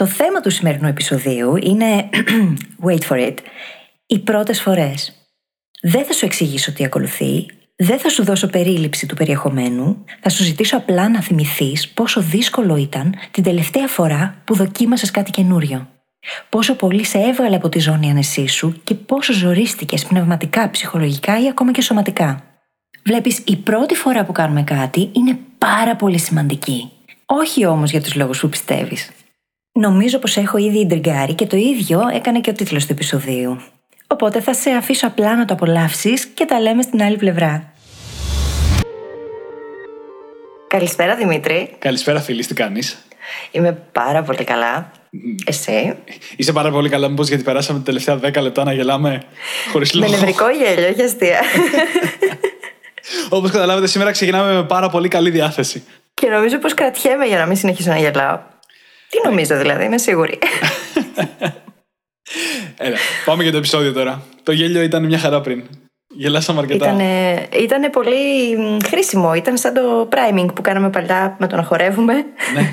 Το θέμα του σημερινού επεισοδίου είναι, wait for it, οι πρώτες φορές. Δεν θα σου εξηγήσω τι ακολουθεί, δεν θα σου δώσω περίληψη του περιεχομένου, θα σου ζητήσω απλά να θυμηθείς πόσο δύσκολο ήταν την τελευταία φορά που δοκίμασες κάτι καινούριο. Πόσο πολύ σε έβγαλε από τη ζώνη ανεσή σου και πόσο ζορίστηκες πνευματικά, ψυχολογικά ή ακόμα και σωματικά. Βλέπεις, η πρώτη φορά που κάνουμε κάτι είναι πάρα πολύ σημαντική. Όχι όμως για τους λόγους που πιστεύεις. Νομίζω πως έχω ήδη ιντριγκάρει και το ίδιο έκανε και ο τίτλος του επεισοδίου. Οπότε θα σε αφήσω απλά να το απολαύσεις και τα λέμε στην άλλη πλευρά. Καλησπέρα Δημήτρη. Καλησπέρα φίλη, τι κάνεις; Είμαι πάρα πολύ καλά. Εσύ; Είσαι πάρα πολύ καλά, μήπως γιατί περάσαμε τα τελευταία 10 λεπτά να γελάμε χωρίς λόγο; Με νευρικό γέλιο, όχι αστεία. Όπως καταλάβετε σήμερα ξεκινάμε με πάρα πολύ καλή διάθεση. και νομίζω πως κρατιέμαι για να μην συνεχίσω να γελάω. Τι νομίζω δηλαδή, είμαι σίγουρη. Έλα, πάμε για το επεισόδιο τώρα. Το γέλιο ήταν μια χαρά πριν. Γελάσαμε αρκετά. Ήτανε, ήτανε πολύ μ, χρήσιμο. Ήταν σαν το priming που κάναμε παλιά με το να χορεύουμε. ναι.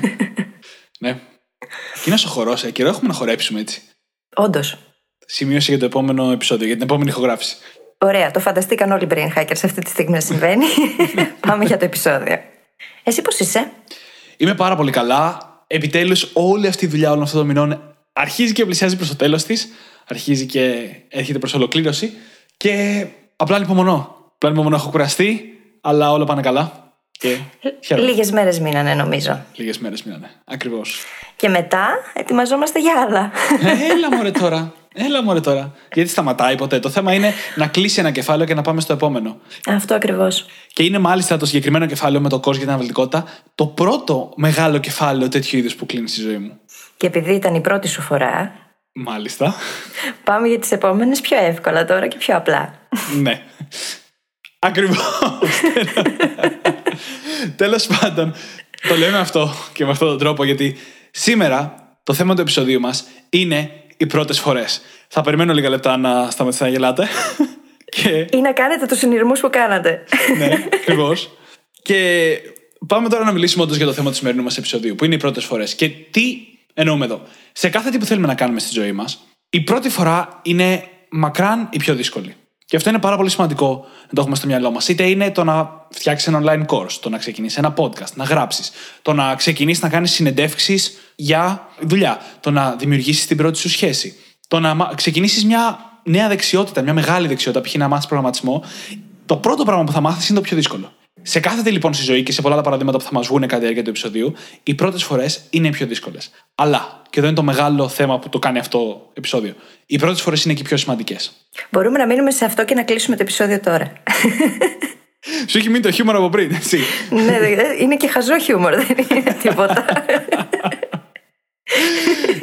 ναι. Και είναι ο χορός, ε. Καιρό έχουμε να χορέψουμε έτσι. Όντως. Σημείωση για το επόμενο επεισόδιο, για την επόμενη ηχογράφηση. Ωραία, το φανταστήκαν όλοι οι brain hackers αυτή τη στιγμή να συμβαίνει. Πάμε για το επεισόδιο. Εσύ πώς είσαι, Είμαι πάρα πολύ καλά. Επιτέλους, όλη αυτή η δουλειά όλων αυτών των μηνών αρχίζει και πλησιάζει προς το τέλος της. Αρχίζει και έρχεται προς ολοκλήρωση. Και απλά ανυπομονώ. Απλά ανυπομονώ. Έχω κουραστεί, αλλά όλα πάνε καλά. Και χαίρομαι. Λίγες μέρες μείνανε, νομίζω. Λίγες μέρες μείνανε. Ακριβώς. Και μετά ετοιμαζόμαστε για άλλα. Έλα μωρέ τώρα. Έλα μωρέ τώρα. Γιατί σταματάει ποτέ; Το θέμα είναι να κλείσει ένα κεφάλαιο και να πάμε στο επόμενο. Αυτό ακριβώς. Και είναι μάλιστα το συγκεκριμένο κεφάλαιο με το κόσμο για την αναβλητικότητα το πρώτο μεγάλο κεφάλαιο τέτοιου είδους που κλείνει στη ζωή μου. Και επειδή ήταν η πρώτη σου φορά, Μάλιστα. πάμε για τις επόμενες πιο εύκολα τώρα και πιο απλά. ναι. Ακριβώς. Τέλος πάντων, το λέμε αυτό και με αυτόν τον τρόπο γιατί σήμερα το θέμα του επεισοδίου μας είναι οι πρώτες φορές. Θα περιμένω λίγα λεπτά να σταματήσετε να γελάτε. και Ή να κάνετε τους συνειρμούς που κάνατε. ναι, ακριβώς. και πάμε τώρα να μιλήσουμε όντως για το θέμα του σημερινού μας επεισοδίου, που είναι οι πρώτες φορές. Και τι εννοούμε εδώ. Σε κάθε τι που θέλουμε να κάνουμε στη ζωή μας, η πρώτη φορά είναι μακράν η πιο δύσκολη. Και αυτό είναι πάρα πολύ σημαντικό να το έχουμε στο μυαλό μας. Είτε είναι το να φτιάξεις ένα online course, το να ξεκινήσεις ένα podcast, να γράψεις, το να ξεκινήσεις να κάνεις συνεντεύξεις για δουλειά, το να δημιουργήσεις την πρώτη σου σχέση, το να ξεκινήσεις μια νέα δεξιότητα, μια μεγάλη δεξιότητα, π.χ. να μάθεις προγραμματισμό. Το πρώτο πράγμα που θα μάθεις είναι το πιο δύσκολο. Σε κάθε τι λοιπόν στη ζωή και σε πολλά άλλα παραδείγματα που θα μας βγουν κατά τη διάρκεια του επεισοδίου, οι πρώτες φορές είναι οι πιο δύσκολες. Αλλά, και εδώ είναι το μεγάλο θέμα που το κάνει αυτό το επεισόδιο, οι πρώτες φορές είναι και οι πιο σημαντικές. Μπορούμε να μείνουμε σε αυτό και να κλείσουμε το επεισόδιο τώρα. Σου έχει μείνει το χιούμορ από πριν, έτσι. ναι, δε- είναι και χαζό χιούμορ, δεν είναι τίποτα.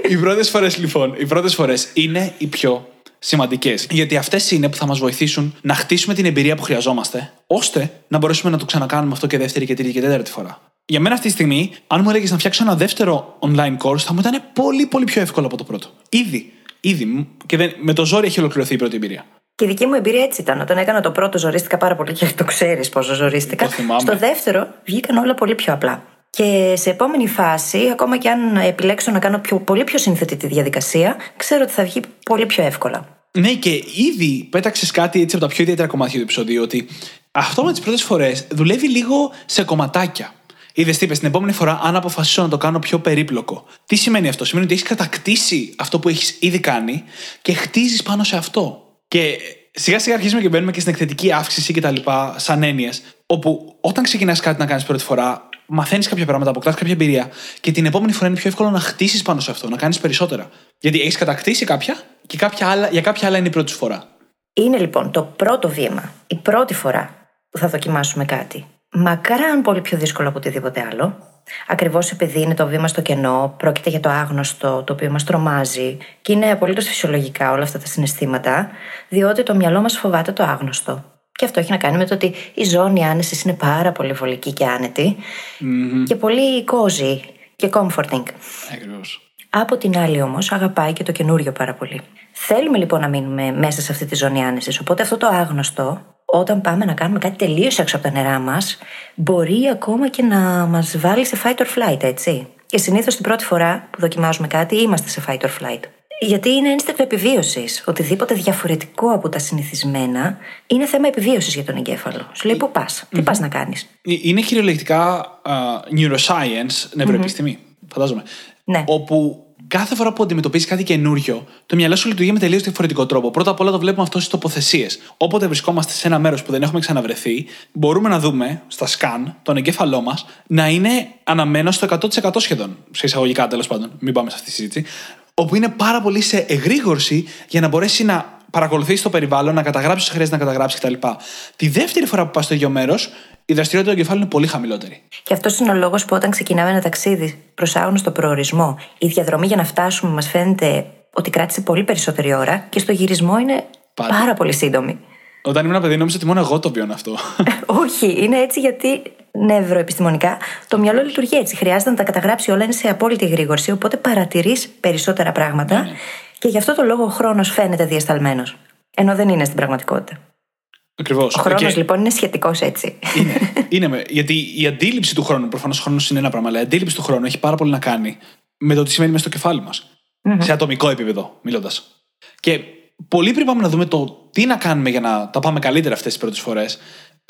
οι πρώτες φορές λοιπόν, οι πρώτες φορές είναι οι πιο σημαντικές. Γιατί αυτές είναι που θα μας βοηθήσουν να χτίσουμε την εμπειρία που χρειαζόμαστε, ώστε να μπορέσουμε να το ξανακάνουμε αυτό και δεύτερη και τρίτη και τέταρτη φορά. Για μένα αυτή τη στιγμή, αν μου έλεγες να φτιάξω ένα δεύτερο online course, θα μου ήταν πολύ πολύ πιο εύκολο από το πρώτο. Ήδη. Ήδη. Και δεν, με το ζόρι έχει ολοκληρωθεί η πρώτη εμπειρία. Και η δική μου εμπειρία έτσι ήταν. Όταν έκανα το πρώτο, ζορίστηκα πάρα πολύ και το ξέρεις πόσο ζορίστηκα. Το θυμάμαι. Στο δεύτερο, βγήκαν όλα πολύ πιο απλά. Και σε επόμενη φάση, ακόμα και αν επιλέξω να κάνω πιο, πολύ πιο σύνθετη τη διαδικασία, ξέρω ότι θα βγει πολύ πιο εύκολα. Ναι, και ήδη πέταξες κάτι έτσι από τα πιο ιδιαίτερα κομμάτια του επεισοδίου, ότι αυτό με τις πρώτες φορές δουλεύει λίγο σε κομματάκια. Είδες τι είπες την επόμενη φορά, αν αποφασίσω να το κάνω πιο περίπλοκο. Τι σημαίνει αυτό, Σημαίνει ότι έχεις κατακτήσει αυτό που έχεις ήδη κάνει και χτίζεις πάνω σε αυτό. Και σιγά σιγά αρχίζουμε και μπαίνουμε και στην εκθετική αύξηση και τα λοιπά, σαν έννοιες, όπου όταν ξεκινάς κάτι να κάνεις πρώτη φορά, μαθαίνεις κάποια πράγματα, αποκτάς κάποια εμπειρία και την επόμενη φορά είναι πιο εύκολο να χτίσεις πάνω σε αυτό, να κάνεις περισσότερα. Γιατί έχεις κατακτήσει κάποια και κάποια άλλα, για κάποια άλλα είναι η πρώτη σου φορά. Είναι λοιπόν το πρώτο βήμα, η πρώτη φορά που θα δοκιμάσουμε κάτι. Μακράν πολύ πιο δύσκολο από οτιδήποτε άλλο. Ακριβώς επειδή είναι το βήμα στο κενό, πρόκειται για το άγνωστο, το οποίο μας τρομάζει και είναι απολύτως φυσιολογικά όλα αυτά τα συναισθήματα, διότι το μυαλό μας φοβάται το άγνωστο. Και αυτό έχει να κάνει με το ότι η ζώνη άνεσης είναι πάρα πολύ βολική και ανετη και πολύ cozy και comforting. Ακριβώς. Από την άλλη όμως, αγαπάει και το καινούριο πάρα πολύ. Θέλουμε λοιπόν να μείνουμε μέσα σε αυτή τη ζώνη άνεσης. Οπότε αυτό το άγνωστο, όταν πάμε να κάνουμε κάτι τελείως έξω από τα νερά μας, μπορεί ακόμα και να μας βάλει σε fight or flight, έτσι. Και συνήθως την πρώτη φορά που δοκιμάζουμε κάτι, είμαστε σε fight or flight. Γιατί είναι ένστικτο επιβίωσης. Otιδήποτε διαφορετικό από τα συνηθισμένα είναι θέμα επιβίωσης για τον εγκέφαλο. Σου λέει πού πας, τι πας να κάνεις; Είναι κυριολεκτικά uh, neuroscience, νευροεπιστημη φαντάζομαι. Ναι. Όπου κάθε φορά που αντιμετωπίζεις κάτι καινούριο, το μυαλό σου λειτουργεί με τελείως διαφορετικό τρόπο. Πρώτα απ' όλα το βλέπουμε αυτό στις τοποθεσίες. Όποτε βρισκόμαστε σε ένα μέρος που δεν έχουμε ξαναβρεθεί, μπορούμε να δούμε στα σκαν τον εγκέφαλό μας να είναι αναμένο στο 100% σχεδόν. Σε εισαγωγικά τέλος πάντων, μην πάμε σε αυτή τη συζήτηση. Όπου είναι πάρα πολύ σε εγρήγορση για να μπορέσει να παρακολουθήσει το περιβάλλον, να καταγράψεις όσο χρειάζεται να καταγράψεις κτλ. Τη δεύτερη φορά που πας στο ίδιο μέρος, η δραστηριότητα του εγκεφάλου είναι πολύ χαμηλότερη. Και αυτό είναι ο λόγος που όταν ξεκινάμε ένα ταξίδι προς άγνωστο προορισμό, η διαδρομή για να φτάσουμε μας φαίνεται ότι κράτησε πολύ περισσότερη ώρα και στο γυρισμό είναι Πάρα. πάρα, πολύ σύντομη. Όταν ήμουν παιδί, νόμιζα ότι μόνο εγώ το βιώνω αυτό. Όχι, είναι έτσι γιατί νευροεπιστημονικά το μυαλό λειτουργεί έτσι. Χρειάζεται να τα καταγράψει όλα, είναι σε απόλυτη γρήγορση, οπότε παρατηρείς περισσότερα πράγματα και γι' αυτό το λόγο ο χρόνος φαίνεται διασταλμένος. Ενώ δεν είναι στην πραγματικότητα. Ακριβώς. Ο χρόνος λοιπόν είναι σχετικός έτσι. Είναι, είναι με- γιατί η αντίληψη του χρόνου, προφανώς ο χρόνος είναι ένα πράγμα, αλλά η αντίληψη του χρόνου έχει πάρα πολύ να κάνει με το τι σημαίνει μέσα στο κεφάλι μας. Σε ατομικό επίπεδο, μιλώντας. Και πολύ πριν πάμε να δούμε το τι να κάνουμε για να τα πάμε καλύτερα αυτές τις πρώτες φορές,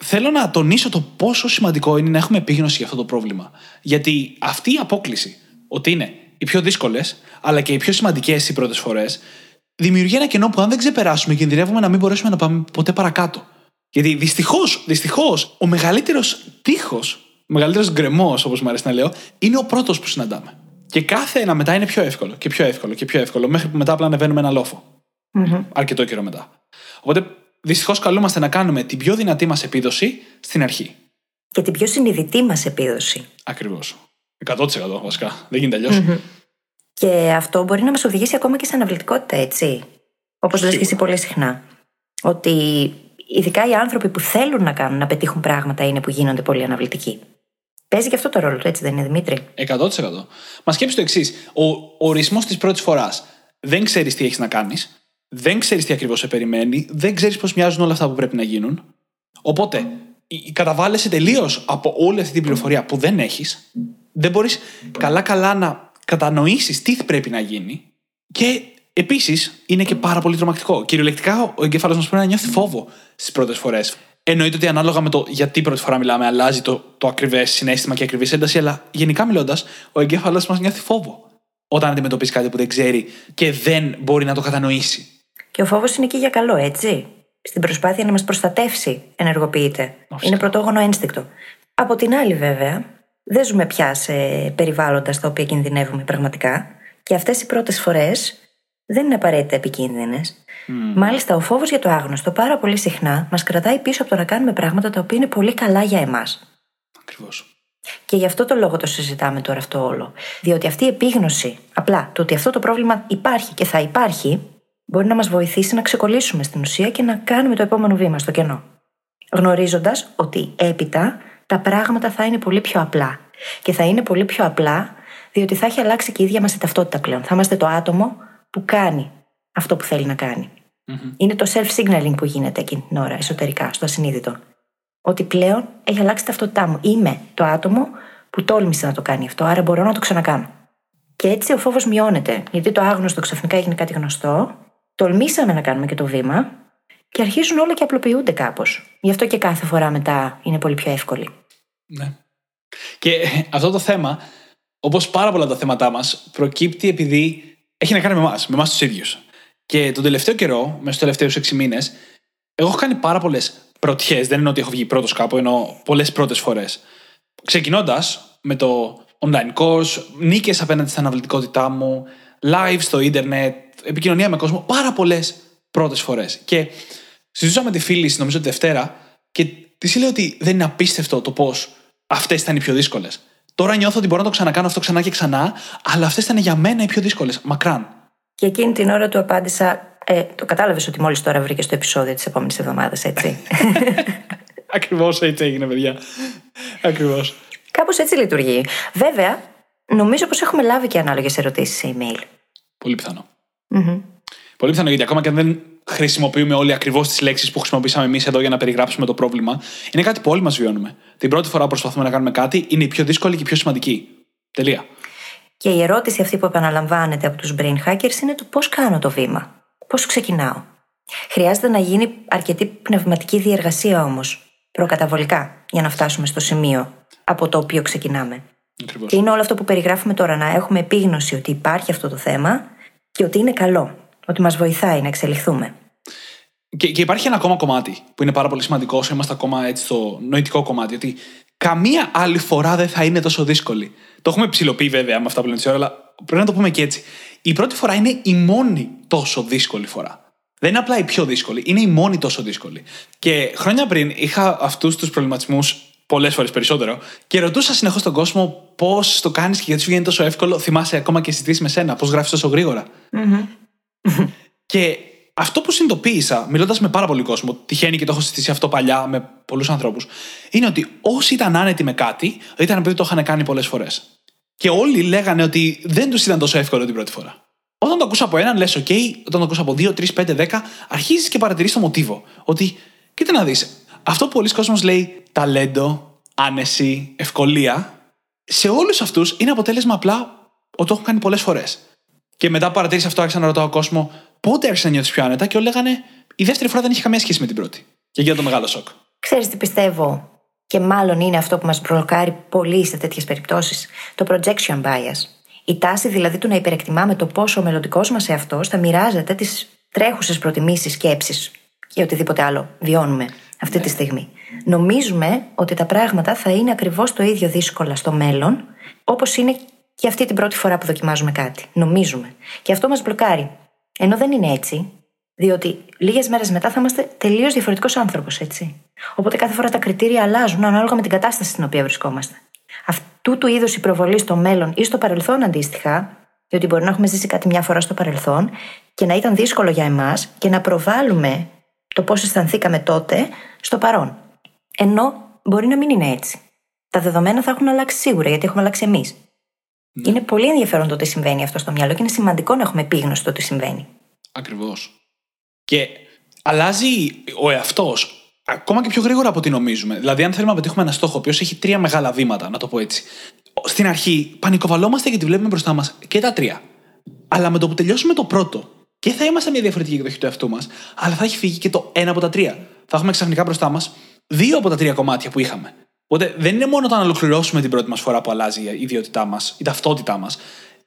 θέλω να τονίσω το πόσο σημαντικό είναι να έχουμε επίγνωση για αυτό το πρόβλημα. Γιατί αυτή η απόκληση, ότι είναι οι πιο δύσκολες, αλλά και οι πιο σημαντικές οι πρώτες φορές, δημιουργεί ένα κενό που αν δεν ξεπεράσουμε, κινδυνεύουμε να μην μπορέσουμε να πάμε ποτέ παρακάτω. Γιατί δυστυχώς, δυστυχώς, ο μεγαλύτερος τείχος, ο μεγαλύτερος γκρεμός, όπως μου αρέσει να λέω, είναι ο πρώτος που συναντάμε. Και κάθε ένα μετά είναι πιο εύκολο και πιο εύκολο και πιο εύκολο, μέχρι που μετά απλά ανεβαίνουμε ένα λόφο. Αρκετό καιρό μετά. Οπότε δυστυχώς καλούμαστε να κάνουμε την πιο δυνατή μας επίδοση στην αρχή. Και την πιο συνειδητή μας επίδοση. Ακριβώς. 100% βασικά. Δεν γίνεται αλλιώς. Και αυτό μπορεί να μας οδηγήσει ακόμα και σε αναβλητικότητα, έτσι. Όπως λες και εσύ πολύ συχνά. Ότι ειδικά οι άνθρωποι που θέλουν να κάνουν, να πετύχουν πράγματα είναι που γίνονται πολύ αναβλητικοί. Παίζει και αυτό το ρόλο του, έτσι δεν είναι, Δημήτρη; 100%. Μα σκέψει το εξής. Ο ορισμός της πρώτης φοράς. Δεν ξέρεις τι έχεις να κάνεις. Δεν ξέρεις τι ακριβώς σε περιμένει. Δεν ξέρεις πώς μοιάζουν όλα αυτά που πρέπει να γίνουν. Οπότε, η- καταβάλλεσαι τελείως από όλη αυτή την πληροφορία που δεν έχεις. Δεν μπορείς καλά-καλά να κατανοήσεις τι πρέπει να γίνει. Και επίσης είναι και πάρα πολύ τρομακτικό. Κυριολεκτικά, ο εγκέφαλο μας πρέπει να νιώθει φόβο στις πρώτες φορές. Εννοείται ότι ανάλογα με το γιατί πρώτη φορά μιλάμε, αλλάζει το, το ακριβές συνέστημα και ακριβής ένταση, αλλά γενικά μιλώντας, ο εγκέφαλος μας νιώθει φόβο όταν αντιμετωπίζει κάτι που δεν ξέρει και δεν μπορεί να το κατανοήσει. Και ο φόβος είναι και για καλό, έτσι. Στην προσπάθεια να μας προστατεύσει, ενεργοποιείται. Φυσικά. Είναι πρωτόγονο ένστικτο. Από την άλλη, βέβαια, δεν ζούμε πια σε περιβάλλοντα στα οποία κινδυνεύουμε πραγματικά. Και αυτές οι πρώτες φορές δεν είναι απαραίτητα επικίνδυνες. Μάλιστα, ο φόβος για το άγνωστο πάρα πολύ συχνά μας κρατάει πίσω από το να κάνουμε πράγματα τα οποία είναι πολύ καλά για εμάς. Ακριβώς. Και γι' αυτό το λόγο το συζητάμε τώρα αυτό όλο. Διότι αυτή η επίγνωση, απλά το ότι αυτό το πρόβλημα υπάρχει και θα υπάρχει, μπορεί να μας βοηθήσει να ξεκολλήσουμε στην ουσία και να κάνουμε το επόμενο βήμα στο κενό. Γνωρίζοντας ότι έπειτα τα πράγματα θα είναι πολύ πιο απλά. Και θα είναι πολύ πιο απλά, διότι θα έχει αλλάξει και η ίδια μας η ταυτότητα πλέον. Θα είμαστε το άτομο που κάνει αυτό που θέλει να κάνει. Είναι το self-signaling που γίνεται εκείνη την ώρα, εσωτερικά, στο ασυνείδητο. Ότι πλέον έχει αλλάξει η ταυτότητά μου. Είμαι το άτομο που τόλμησε να το κάνει αυτό, άρα μπορώ να το ξανακάνω. Και έτσι ο φόβος μειώνεται, γιατί το άγνωστο ξαφνικά έγινε κάτι γνωστό, τολμήσαμε να κάνουμε και το βήμα και αρχίζουν όλα και απλοποιούνται κάπως. Γι' αυτό και κάθε φορά μετά είναι πολύ πιο εύκολη. Ναι. Και αυτό το θέμα, όπως πάρα πολλά τα θέματα μας, προκύπτει επειδή έχει να κάνει με εμάς, με εμάς τους ίδιους. Και τον τελευταίο καιρό, μέσα στους τελευταίους 6 μήνες, εγώ έχω κάνει πάρα πολλές πρωτιές. Δεν είναι ότι έχω βγει πρώτος κάπου, ενώ πολλές πρώτες φορές. Ξεκινώντας με το online course, νίκες απέναντι στην αναβλητικότητά μου, live στο ίντερνετ, επικοινωνία με κόσμο, πάρα πολλές πρώτες φορές. Και συζητούσα με τη φίλη, νομίζω τη Δευτέρα, και της λέει ότι δεν είναι απίστευτο το πώς αυτές ήταν οι πιο δύσκολες. Τώρα νιώθω ότι μπορώ να το ξανακάνω αυτό ξανά και ξανά, αλλά αυτές ήταν για μένα οι πιο δύσκολες. Μακράν. Και εκείνη την ώρα του απάντησα. Ε, το κατάλαβες ότι μόλις τώρα βρήκες το επεισόδιο της επόμενης εβδομάδας, έτσι. Ακριβώς έτσι έγινε, παιδιά. Ακριβώς. Κάπως έτσι λειτουργεί. Βέβαια, νομίζω πως έχουμε λάβει και ανάλογες ερωτήσεις σε email. Πολύ πιθανό. Πολύ πιθανό γιατί ακόμα και αν δεν χρησιμοποιούμε όλοι ακριβώς τις λέξεις που χρησιμοποιήσαμε εμείς εδώ για να περιγράψουμε το πρόβλημα, είναι κάτι που όλοι μας βιώνουμε. Την πρώτη φορά που προσπαθούμε να κάνουμε κάτι είναι η πιο δύσκολη και η πιο σημαντική. Τελεία. Και η ερώτηση αυτή που επαναλαμβάνεται από τους brain hackers είναι το πώς κάνω το βήμα. Πώς ξεκινάω. Χρειάζεται να γίνει αρκετή πνευματική διεργασία όμως, προκαταβολικά, για να φτάσουμε στο σημείο από το οποίο ξεκινάμε. Ακριβώς. Και είναι όλο αυτό που περιγράφουμε τώρα, να έχουμε επίγνωση ότι υπάρχει αυτό το θέμα και ότι είναι καλό, ότι μας βοηθάει να εξελιχθούμε. Και, και υπάρχει ένα ακόμα κομμάτι που είναι πάρα πολύ σημαντικό όσο είμαστε ακόμα έτσι στο νοητικό κομμάτι. Ότι καμία άλλη φορά δεν θα είναι τόσο δύσκολη. Το έχουμε ψηλοποιεί βέβαια με αυτά που λέμε ώρα, αλλά πρέπει να το πούμε και έτσι. Η πρώτη φορά είναι η μόνη τόσο δύσκολη φορά. Δεν είναι απλά η πιο δύσκολη, είναι η μόνη τόσο δύσκολη. Και χρόνια πριν είχα αυτούς τους προβληματισμούς πολλές φορές περισσότερο και ρωτούσα συνεχώς τον κόσμο πώς το κάνεις και γιατί σου γίνεται τόσο εύκολο. Θυμάσαι ακόμα και συζητήσεις με σένα, πώς γράφεις τόσο γρήγορα. και αυτό που συνειδητοποίησα, μιλώντας με πάρα πολύ κόσμο, τυχαίνει και το έχω συζητήσει αυτό παλιά με πολλούς ανθρώπους, είναι ότι όσοι ήταν άνετοι με κάτι, ήταν επειδή το είχαν κάνει πολλές φορές. Και όλοι λέγανε ότι δεν τους ήταν τόσο εύκολο την πρώτη φορά. Όταν το ακούσα από έναν, λες: OK, όταν το ακούσα από δύο, τρεις, πέντε, δέκα, αρχίζεις και παρατηρείς το μοτίβο. Ότι, κοίτα να δεις, αυτό που πολλοί κόσμος λέει ταλέντο, άνεση, ευκολία, σε όλους αυτούς είναι αποτέλεσμα απλά ότι το έχουν κάνει πολλές φορές. Και μετά που παρατήρησα αυτό, άρχισα να ρωτάω κόσμο πότε άρχισα να νιώθεις πιο άνετα και όλοι λέγανε η δεύτερη φορά δεν είχε καμία σχέση με την πρώτη. Και γίνεται το μεγάλο σοκ. Ξέρεις τι πιστεύω; Και μάλλον είναι αυτό που μας μπλοκάρει πολύ σε τέτοιες περιπτώσεις, το projection bias. Η τάση δηλαδή του να υπερεκτιμάμε το πόσο ο μελλοντικός μας εαυτός θα μοιράζεται τις τρέχουσες προτιμήσεις, σκέψεις και οτιδήποτε άλλο βιώνουμε αυτή τη στιγμή. Νομίζουμε ότι τα πράγματα θα είναι ακριβώς το ίδιο δύσκολα στο μέλλον, όπως είναι και αυτή την πρώτη φορά που δοκιμάζουμε κάτι. Νομίζουμε. Και αυτό μας μπλοκάρει. Ενώ δεν είναι έτσι, διότι λίγες μέρες μετά θα είμαστε τελείως διαφορετικός άνθρωπος, έτσι. Οπότε κάθε φορά τα κριτήρια αλλάζουν ανάλογα με την κατάσταση στην οποία βρισκόμαστε. Αυτού του είδους η προβολή στο μέλλον ή στο παρελθόν αντίστοιχα, διότι μπορεί να έχουμε ζήσει κάτι μια φορά στο παρελθόν και να ήταν δύσκολο για εμάς και να προβάλλουμε το πώς αισθανθήκαμε τότε στο παρόν. Ενώ μπορεί να μην είναι έτσι. Τα δεδομένα θα έχουν αλλάξει σίγουρα γιατί έχουμε αλλάξει εμείς. Ναι. Είναι πολύ ενδιαφέρον το τι συμβαίνει αυτό στο μυαλό και είναι σημαντικό να έχουμε επίγνωση το τι συμβαίνει. Ακριβώς. Και αλλάζει ο εαυτός ακόμα και πιο γρήγορα από ό,τι νομίζουμε. Δηλαδή, αν θέλουμε να πετύχουμε ένα στόχο, ο οποίος έχει τρία μεγάλα βήματα, να το πω έτσι. Στην αρχή πανικοβαλόμαστε γιατί βλέπουμε μπροστά μας και τα τρία. Αλλά με το που τελειώσουμε το πρώτο, και θα είμαστε μια διαφορετική εκδοχή του εαυτού μας, αλλά θα έχει φύγει και το ένα από τα τρία. Θα έχουμε ξαφνικά μπροστά μας δύο από τα τρία κομμάτια που είχαμε. Οπότε δεν είναι μόνο το να ολοκληρώσουμε την πρώτη μας φορά που αλλάζει η ιδιότητά μας, η ταυτότητά μας.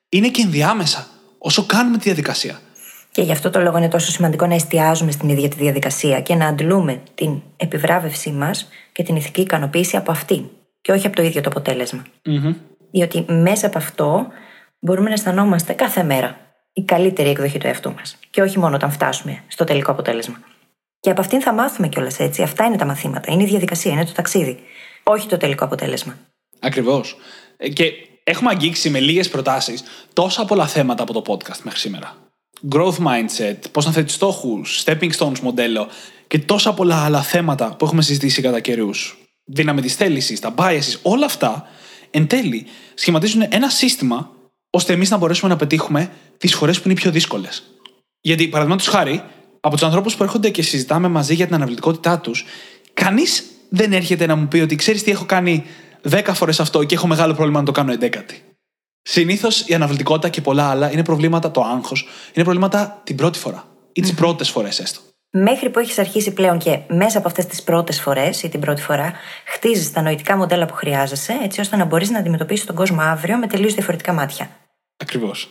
Είναι και ενδιάμεσα, όσο κάνουμε τη διαδικασία. Και γι' αυτό το λόγο είναι τόσο σημαντικό να εστιάζουμε στην ίδια τη διαδικασία και να αντλούμε την επιβράβευσή μας και την ηθική ικανοποίηση από αυτή και όχι από το ίδιο το αποτέλεσμα. Mm-hmm. Διότι μέσα από αυτό μπορούμε να αισθανόμαστε κάθε μέρα η καλύτερη εκδοχή του εαυτού μας. Και όχι μόνο όταν φτάσουμε στο τελικό αποτέλεσμα. Και από αυτήν θα μάθουμε κιόλας έτσι. Αυτά είναι τα μαθήματα. Είναι η διαδικασία, είναι το ταξίδι. Όχι το τελικό αποτέλεσμα. Ακριβώς. Ε, και έχουμε αγγίξει με λίγες προτάσεις τόσα πολλά θέματα από το podcast μέχρι σήμερα. Growth mindset, πώς να θέτεις στόχους, stepping stones μοντέλο και τόσα πολλά άλλα θέματα που έχουμε συζητήσει κατά καιρούς. Δύναμη της θέλησης, τα biases, όλα αυτά εν τέλει σχηματίζουν ένα σύστημα ώστε εμείς να μπορέσουμε να πετύχουμε τις φορέ που είναι πιο δύσκολες. Γιατί, παραδείγματος χάρη, από τους ανθρώπους που έρχονται και συζητάμε μαζί για την αναβλητικότητά τους, κανείς δεν έρχεται να μου πει ότι ξέρεις τι έχω κάνει 10 φορές αυτό και έχω μεγάλο πρόβλημα να το κάνω 11. Συνήθως η αναβλητικότητα και πολλά άλλα είναι προβλήματα, το άγχος, είναι προβλήματα την πρώτη φορά ή τις πρώτες φορές έστω. Μέχρι που έχεις αρχίσει πλέον και μέσα από αυτές τις πρώτες φορές ή την πρώτη φορά, χτίζεις τα νοητικά μοντέλα που χρειάζεσαι, έτσι ώστε να μπορείς να αντιμετωπίσεις τον κόσμο αύριο με τελείως διαφορετικά μάτια. Ακριβώς.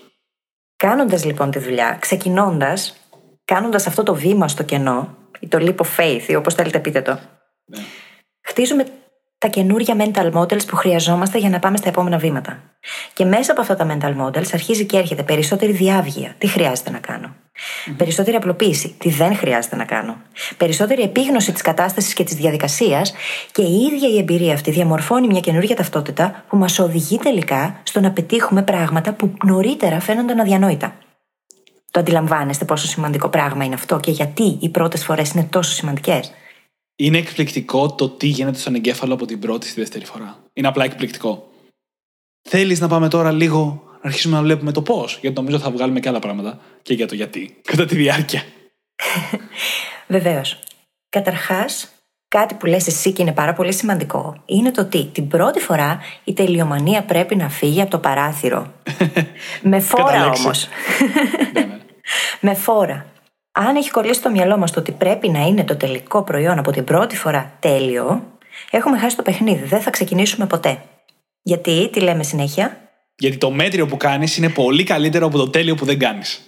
Κάνοντας λοιπόν τη δουλειά, ξεκινώντας, κάνοντας αυτό το βήμα στο κενό, ή το leap of faith, ή όπως θέλετε πείτε το, ναι. χτίζουμε τα καινούργια mental models που χρειαζόμαστε για να πάμε στα επόμενα βήματα. Και μέσα από αυτά τα mental models αρχίζει και έρχεται περισσότερη διάβγεια. Τι χρειάζεται να κάνω; Περισσότερη απλοποίηση, τι δεν χρειάζεται να κάνω. Περισσότερη επίγνωση της κατάστασης και της διαδικασίας και η ίδια η εμπειρία αυτή διαμορφώνει μια καινούργια ταυτότητα που μας οδηγεί τελικά στο να πετύχουμε πράγματα που νωρίτερα φαίνονταν αδιανόητα. Το αντιλαμβάνεστε πόσο σημαντικό πράγμα είναι αυτό και γιατί οι πρώτες φορές είναι τόσο σημαντικές. Είναι εκπληκτικό το τι γίνεται στον εγκέφαλο από την πρώτη στη δεύτερη φορά. Είναι απλά εκπληκτικό. Θέλεις να πάμε τώρα λίγο να αρχίσουμε να βλέπουμε το πώς, γιατί νομίζω θα βγάλουμε και άλλα πράγματα και για το γιατί κατά τη διάρκεια. Βεβαίως. Καταρχάς, κάτι που λες εσύ και είναι πάρα πολύ σημαντικό είναι το ότι την πρώτη φορά η τελειομανία πρέπει να φύγει από το παράθυρο. Με φόρα όμως. Ναι, ναι. Με φόρα. Αν έχει κολλήσει το μυαλό μας το ότι πρέπει να είναι το τελικό προϊόν από την πρώτη φορά τέλειο, έχουμε χάσει το παιχνίδι. Δεν θα ξεκινήσουμε ποτέ. Γιατί, τι λέμε συνέχεια, Γιατί το μέτριο που κάνεις είναι πολύ καλύτερο από το τέλειο που δεν κάνεις.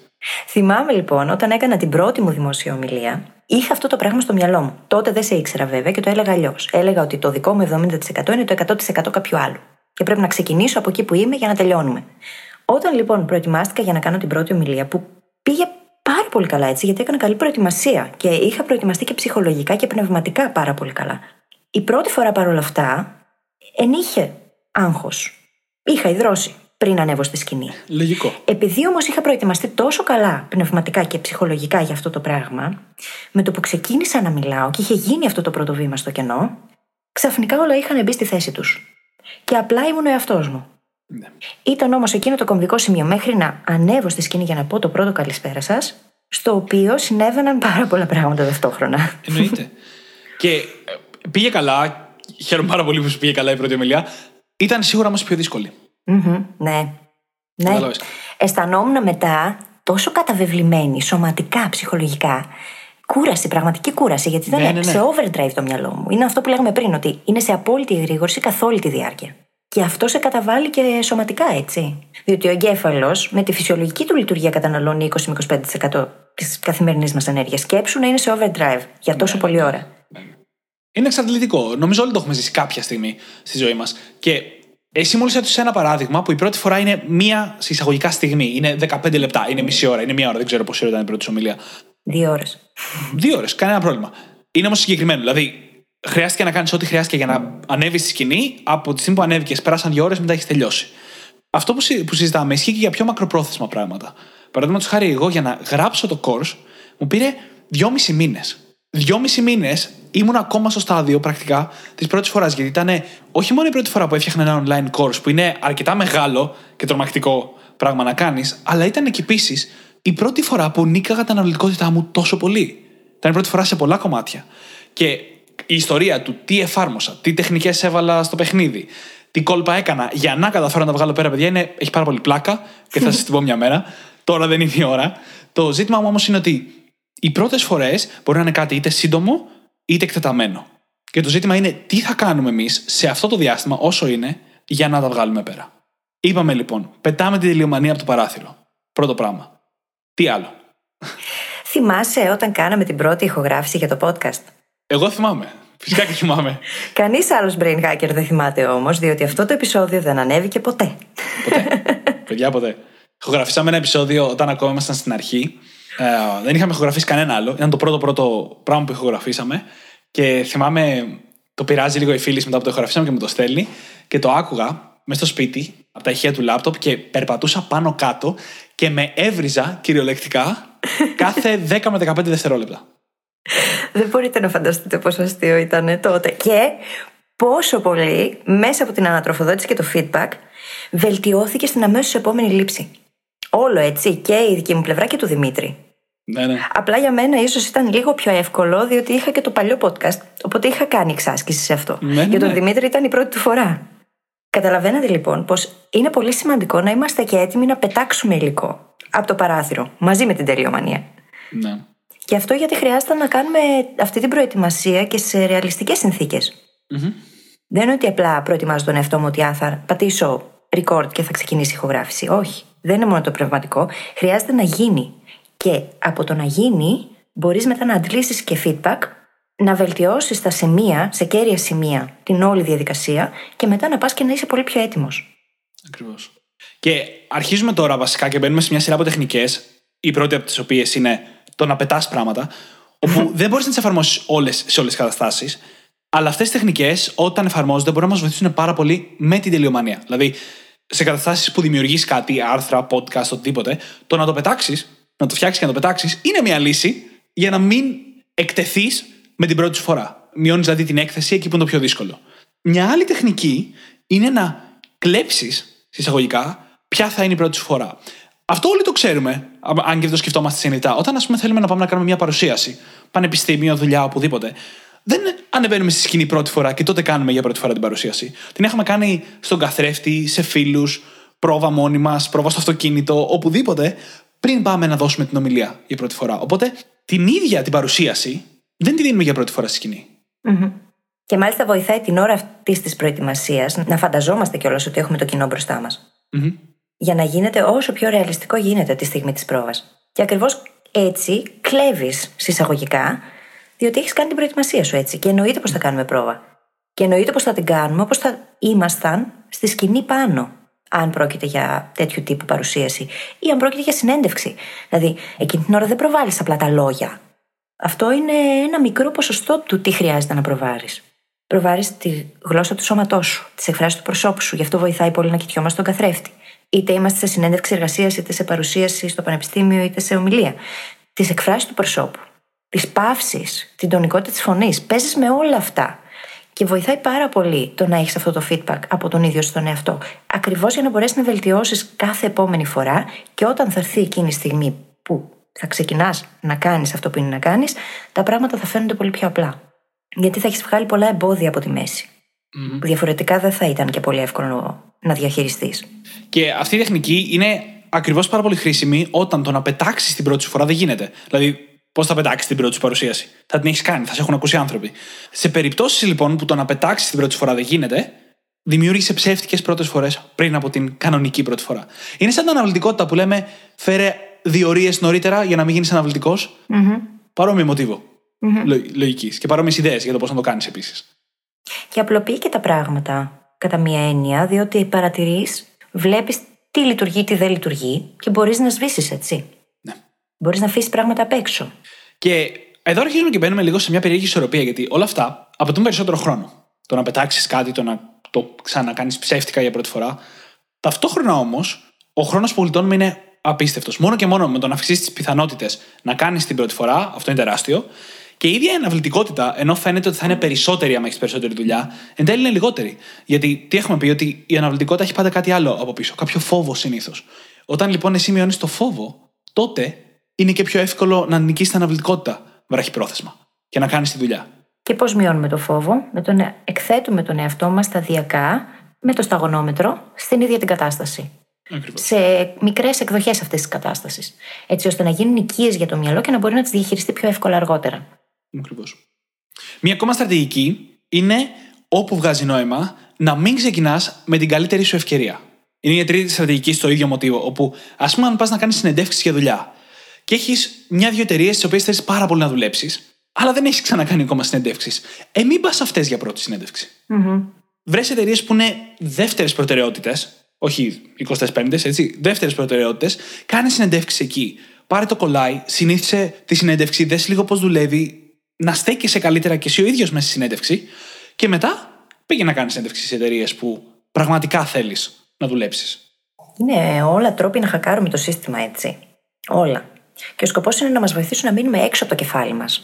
Θυμάμαι λοιπόν όταν έκανα την πρώτη μου δημόσια ομιλία, είχα αυτό το πράγμα στο μυαλό μου. Τότε δεν σε ήξερα βέβαια και το έλεγα αλλιώς. Έλεγα ότι το δικό μου 70% είναι το 100% κάποιου άλλου. Και πρέπει να ξεκινήσω από εκεί που είμαι για να τελειώνουμε. Όταν λοιπόν προετοιμάστηκα για να κάνω την πρώτη ομιλία, που πήγε πάρα πολύ καλά έτσι, γιατί έκανα καλή προετοιμασία και είχα προετοιμαστεί και ψυχολογικά και πνευματικά πάρα πολύ καλά. Η πρώτη φορά παρόλα αυτά ενήχε άγχος. Είχα υδρώσει πριν ανέβω στη σκηνή. Λογικό. Επειδή όμως είχα προετοιμαστεί τόσο καλά πνευματικά και ψυχολογικά για αυτό το πράγμα, με το που ξεκίνησα να μιλάω και είχε γίνει αυτό το πρώτο βήμα στο κενό, ξαφνικά όλα είχαν μπει στη θέση τους. Και απλά ήμουν ο εαυτός μου. Ναι. Ήταν όμως εκείνο το κομβικό σημείο μέχρι να ανέβω στη σκηνή για να πω το πρώτο καλησπέρα σας, στο οποίο συνέβαιναν πάρα πολλά πράγματα ταυτόχρονα. Εννοείται. και ε, πήγε καλά. Χαίρομαι πάρα πολύ που σου πήγε καλά η πρώτη ομιλία. Ήταν σίγουρα όμως πιο δύσκολη. Μμμ, ναι. Ναι. Κατάλαβες. Αισθανόμουν μετά τόσο καταβεβλημένη, σωματικά, ψυχολογικά. Κούραση, πραγματική κούραση, γιατί ήταν Ναι, ναι, ναι. σε overdrive το μυαλό μου. Είναι αυτό που λέγαμε πριν, ότι είναι σε απόλυτη εγρήγορση καθ' όλη τη διάρκεια. Και αυτό σε καταβάλει και σωματικά, έτσι. Διότι ο εγκέφαλος με τη φυσιολογική του λειτουργία καταναλώνει 20-25% της καθημερινής μας ενέργειας. Σκέψου να είναι σε overdrive για τόσο Ναι. πολλή ώρα. Είναι εξαντλητικό. Νομίζω όλοι το έχουμε ζήσει κάποια στιγμή στη ζωή μας. Και εσύ μόλις έδωσες ένα παράδειγμα που η πρώτη φορά είναι μία σε εισαγωγικά στιγμή. Είναι 15 λεπτά, είναι μισή ώρα, είναι μία ώρα. Δεν ξέρω πόση ώρα ήταν η πρώτη σου ομιλία. Δύο ώρες. Δύο ώρες, κανένα πρόβλημα. Είναι όμως συγκεκριμένο. Δηλαδή, χρειάστηκε να κάνεις ό,τι χρειάστηκε για να ανέβεις στη σκηνή. Από τη στιγμή που ανέβηκες, πέρασαν δύο ώρες, μετά έχεις τελειώσει. Αυτό που, συ- που συζητάμε ισχύει και για πιο μακροπρόθεσμα πράγματα. Παραδείγματος χάρη, εγώ για να γράψω το course μου πήρε δυόμισι μήνες. Δυόμισι μήνες ήμουν ακόμα στο στάδιο πρακτικά της πρώτης φοράς. Γιατί ήταν όχι μόνο η πρώτη φορά που έφτιαχνα ένα online course που είναι αρκετά μεγάλο και τρομακτικό πράγμα να κάνεις, αλλά ήταν και επίσης η πρώτη φορά που νίκαγα την αναλυτικότητά μου τόσο πολύ. Ήταν η πρώτη φορά σε πολλά κομμάτια. Και η ιστορία του τι εφάρμοσα, τι τεχνικές έβαλα στο παιχνίδι, τι κόλπα έκανα για να καταφέρω να τα βγάλω πέρα, παιδιά, είναι, έχει πάρα πολύ πλάκα και θα σας την πω μια μέρα. Τώρα δεν είναι η ώρα. Το ζήτημα μου όμως είναι ότι οι πρώτες φορές μπορεί να είναι κάτι είτε σύντομο είτε εκτεταμένο. Και το ζήτημα είναι τι θα κάνουμε εμείς σε αυτό το διάστημα, όσο είναι, για να τα βγάλουμε πέρα. Είπαμε λοιπόν, πετάμε τη τελειομανία από το παράθυρο. Πρώτο πράγμα. Τι άλλο; Θυμάσαι όταν κάναμε την πρώτη ηχογράφηση για το podcast; Εγώ θυμάμαι. Φυσικά και θυμάμαι. Κανείς άλλος brain hacker δεν θυμάται όμως, διότι αυτό το επεισόδιο δεν ανέβηκε ποτέ. Ποτέ. Παιδιά, ποτέ. Ηχογραφήσαμε ένα επεισόδιο όταν ακόμα ήμασταν στην αρχή. Ε, δεν είχαμε ηχογραφήσει κανένα άλλο. Ήταν το πρώτο πρώτο πράγμα που ηχογραφήσαμε. Και θυμάμαι, το πειράζει λίγο η φίλη μετά που το ηχογραφήσαμε και μου το στέλνει. Και το άκουγα μέσα στο σπίτι, από τα ηχεία του λάπτοπ και περπατούσα πάνω κάτω και με έβριζα κυριολεκτικά κάθε 10 με 15 δευτερόλεπτα. Δεν μπορείτε να φανταστείτε πόσο αστείο ήταν τότε. Και πόσο πολύ μέσα από την ανατροφοδότηση και το feedback βελτιώθηκε στην αμέσως επόμενη λήψη. Όλο έτσι και η δική μου πλευρά και του Δημήτρη. Ναι, ναι. Απλά για μένα ίσως ήταν λίγο πιο εύκολο, διότι είχα και το παλιό podcast. Οπότε είχα κάνει εξάσκηση σε αυτό. Ναι, ναι, για τον ναι. Δημήτρη ήταν η πρώτη του φορά. Καταλαβαίνετε λοιπόν πως είναι πολύ σημαντικό να είμαστε και έτοιμοι να πετάξουμε υλικό από το παράθυρο μαζί με την τελειομανία. ναι. Και αυτό γιατί χρειάζεται να κάνουμε αυτή την προετοιμασία και σε ρεαλιστικές συνθήκες. Δεν είναι ότι απλά προετοιμάζω τον εαυτό μου ότι α, θα πατήσω record και θα ξεκινήσει η ηχογράφηση. Όχι. Δεν είναι μόνο το πνευματικό. Χρειάζεται να γίνει. Και από το να γίνει, μπορείς μετά να αντλήσεις και feedback, να βελτιώσεις τα σημεία, σε κέρια σημεία, την όλη διαδικασία και μετά να πας και να είσαι πολύ πιο έτοιμος. Ακριβώς. Και αρχίζουμε τώρα βασικά και μπαίνουμε σε μια σειρά από τεχνικές Η πρώτη από τις οποίες είναι το να πετάς πράγματα, όπου δεν μπορείς να τις εφαρμόσεις όλες σε όλες τις καταστάσεις. Αλλά αυτές τις τεχνικές, όταν εφαρμόζονται, μπορούν να μας βοηθήσουν πάρα πολύ με την τελειομανία. Δηλαδή, σε καταστάσεις που δημιουργείς κάτι, άρθρα, podcast, οτιδήποτε, το να το πετάξεις, να το φτιάξεις και να το πετάξεις, είναι μια λύση για να μην εκτεθείς με την πρώτη σου φορά. Μειώνεις δηλαδή την έκθεση εκεί που είναι το πιο δύσκολο. Μια άλλη τεχνική είναι να κλέψεις, συσσαγωγικά, ποια θα είναι η πρώτη σου φορά. Αυτό όλοι το ξέρουμε, αν και δεν το σκεφτόμαστε συνειδητά. Όταν, ας πούμε, θέλουμε να πάμε να κάνουμε μια παρουσίαση, πανεπιστήμιο, δουλειά, οπουδήποτε, δεν ανεβαίνουμε στη σκηνή πρώτη φορά και τότε κάνουμε για πρώτη φορά την παρουσίαση. Την έχουμε κάνει στον καθρέφτη, σε φίλους, πρόβα μόνοι μας, πρόβα στο αυτοκίνητο, οπουδήποτε, πριν πάμε να δώσουμε την ομιλία για πρώτη φορά. Οπότε την ίδια την παρουσίαση δεν τη δίνουμε για πρώτη φορά στη σκηνη Και μάλιστα βοηθάει την ώρα αυτής της προετοιμασίας να φανταζόμαστε κιόλας ότι έχουμε το κοινό μπροστά μας. Για να γίνεται όσο πιο ρεαλιστικό γίνεται τη στιγμή της πρόβας. Και ακριβώς έτσι κλέβεις συσσαγωγικά διότι έχεις κάνει την προετοιμασία σου έτσι. Και εννοείται πώ θα κάνουμε πρόβα. Και εννοείται πώ θα την κάνουμε όπως θα ήμασταν στη σκηνή πάνω. Αν πρόκειται για τέτοιου τύπου παρουσίαση ή αν πρόκειται για συνέντευξη. Δηλαδή, εκείνη την ώρα δεν προβάλλεις απλά τα λόγια. Αυτό είναι ένα μικρό ποσοστό του τι χρειάζεται να προβάρεις. Προβάρεις τη γλώσσα του σώματός σου, τις εκφράσεις του προσώπου σου. Γι' αυτό βοηθάει πολύ να κοιτιόμαστε τον καθρέφτη. Είτε είμαστε σε συνέντευξη εργασίας, είτε σε παρουσίαση στο πανεπιστήμιο, είτε σε ομιλία. Τις εκφράσεις του προσώπου τη παύση, την τονικότητα της φωνής. Παίζεις με όλα αυτά. Και βοηθάει πάρα πολύ το να έχεις αυτό το feedback από τον ίδιο στον εαυτό. Ακριβώς για να μπορέσεις να βελτιώσεις κάθε επόμενη φορά και όταν θα έρθει εκείνη η στιγμή που θα ξεκινάς να κάνεις αυτό που είναι να κάνεις, τα πράγματα θα φαίνονται πολύ πιο απλά. Γιατί θα έχεις βγάλει πολλά εμπόδια από τη μέση. Που διαφορετικά δεν θα ήταν και πολύ εύκολο να διαχειριστείς. Και αυτή η τεχνική είναι ακριβώς πάρα πολύ χρήσιμη όταν το να πετάξεις την πρώτη φορά δεν γίνεται. Δηλαδή, Πώς θα πετάξεις την πρώτη σου παρουσίαση; Θα την έχεις κάνει, θα σε έχουν ακούσει άνθρωποι. Σε περιπτώσεις λοιπόν που το να πετάξεις την πρώτη φορά δεν γίνεται, δημιούργησε ψεύτικες πρώτες φορές πριν από την κανονική πρώτη φορά. Είναι σαν την αναβλητικότητα που λέμε φέρε διορίε νωρίτερα για να μην γίνεις αναβλητικό. Mm-hmm. Παρόμοιο μοτίβο mm-hmm. λογικής και παρόμοιες ιδέες για το πώς να το κάνεις επίσης. Και απλοποιεί και τα πράγματα κατά μία έννοια, διότι παρατηρείς, βλέπεις τι λειτουργεί, τι δεν λειτουργεί και μπορείς να σβήσεις έτσι. Μπορείς να αφήσεις πράγματα απ' έξω. Και εδώ αρχίζουμε και μπαίνουμε λίγο σε μια περίεργη ισορροπία, γιατί όλα αυτά απαιτούν περισσότερο χρόνο. Το να πετάξεις κάτι, το να το ξανακάνεις ψεύτικα για πρώτη φορά. Ταυτόχρονα όμως, ο χρόνος που γλιτώνουμε είναι απίστευτος. Μόνο και μόνο με το να αυξήσεις τις πιθανότητες να κάνεις την πρώτη φορά, αυτό είναι τεράστιο. Και η ίδια η αναβλητικότητα, ενώ φαίνεται ότι θα είναι περισσότερη άμα έχεις περισσότερη δουλειά, εν τέλει είναι λιγότερη. Γιατί τι έχουμε πει, ότι η αναβλητικότητα έχει πάντα κάτι άλλο από πίσω, κάποιο φόβο συνήθως. Όταν λοιπόν εσύ μειώνεις το φόβο, τότε είναι και πιο εύκολο να νικήσει την αναβλητικότητα πρόθεσμα και να κάνεις τη δουλειά. Και πώς μειώνουμε το φόβο, με το να εκθέτουμε τον εαυτό μας σταδιακά με το σταγονόμετρο στην ίδια την κατάσταση. Ακριβώς. Σε μικρές εκδοχές αυτής της κατάστασης. Έτσι ώστε να γίνουν οικίες για το μυαλό και να μπορεί να τις διαχειριστεί πιο εύκολα αργότερα. Ακριβώς. Μία ακόμα στρατηγική είναι όπου βγάζει νόημα να μην ξεκινάς με την καλύτερη σου ευκαιρία. Είναι η τρίτη στρατηγική στο ίδιο μοτίβο, όπου ας πούμε, αν πας να κάνεις συνεντεύξεις για δουλειά και έχεις μια-δυο εταιρείες στις οποίες θέλει πάρα πολύ να δουλέψεις, αλλά δεν έχεις ξανακάνει ακόμα συνεντεύξει. Ε, μην πας αυτές για πρώτη συνέντευξη. Mm-hmm. Βρες εταιρείες που είναι δεύτερες προτεραιότητες, όχι 25, έτσι, δεύτερες προτεραιότητες, κάνε συνεντεύξεις εκεί. Πάρε το κολλάι, συνήθισε τη συνέντευξη, δες λίγο πώς δουλεύει, να στέκεσαι καλύτερα και εσύ ο ίδιος μέσα στη συνέντευξη και μετά πήγε να κάνεις συνέντευξη σε εταιρείες που πραγματικά θέλεις να δουλέψεις. Είναι όλα τρόποι να χακάρουμε το σύστημα έτσι. Όλα. Και ο σκοπός είναι να μας βοηθήσουν να μείνουμε έξω από το κεφάλι μας.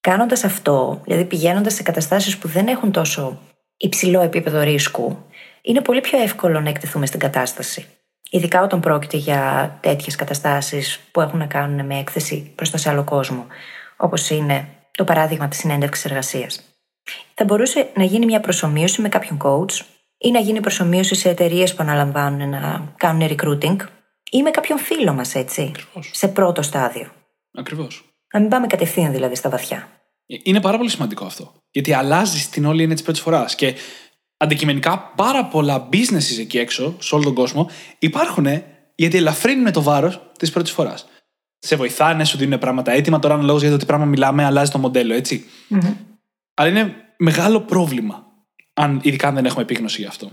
Κάνοντας αυτό, δηλαδή πηγαίνοντας σε καταστάσεις που δεν έχουν τόσο υψηλό επίπεδο ρίσκου, είναι πολύ πιο εύκολο να εκτεθούμε στην κατάσταση. Ειδικά όταν πρόκειται για τέτοιες καταστάσεις που έχουν να κάνουν με έκθεση προς τα σε άλλο κόσμο, όπως είναι το παράδειγμα της συνέντευξης εργασίας. Θα μπορούσε να γίνει μια προσωμείωση με κάποιον coach ή να γίνει προσωμείωση σε εταιρείες που αναλαμβάνουν να κάνουν recruiting ή με κάποιον φίλο μας, έτσι. Ακριβώς. Σε πρώτο στάδιο. Ακριβώς. Να μην πάμε κατευθείαν δηλαδή στα βαθιά. Είναι πάρα πολύ σημαντικό αυτό. Γιατί αλλάζεις την όλη έννοια της πρώτης φοράς. Και αντικειμενικά πάρα πολλά businesses εκεί έξω, σε όλο τον κόσμο, υπάρχουν γιατί ελαφρύνουν το βάρος της πρώτης φοράς. Σε βοηθάνε, σου δίνουν πράγματα έτοιμα. Τώρα, λόγο για το τι πράγμα μιλάμε, αλλάζει το μοντέλο, έτσι. Mm-hmm. Αλλά είναι μεγάλο πρόβλημα. Αν, ειδικά αν δεν έχουμε επίγνωση γι' αυτό.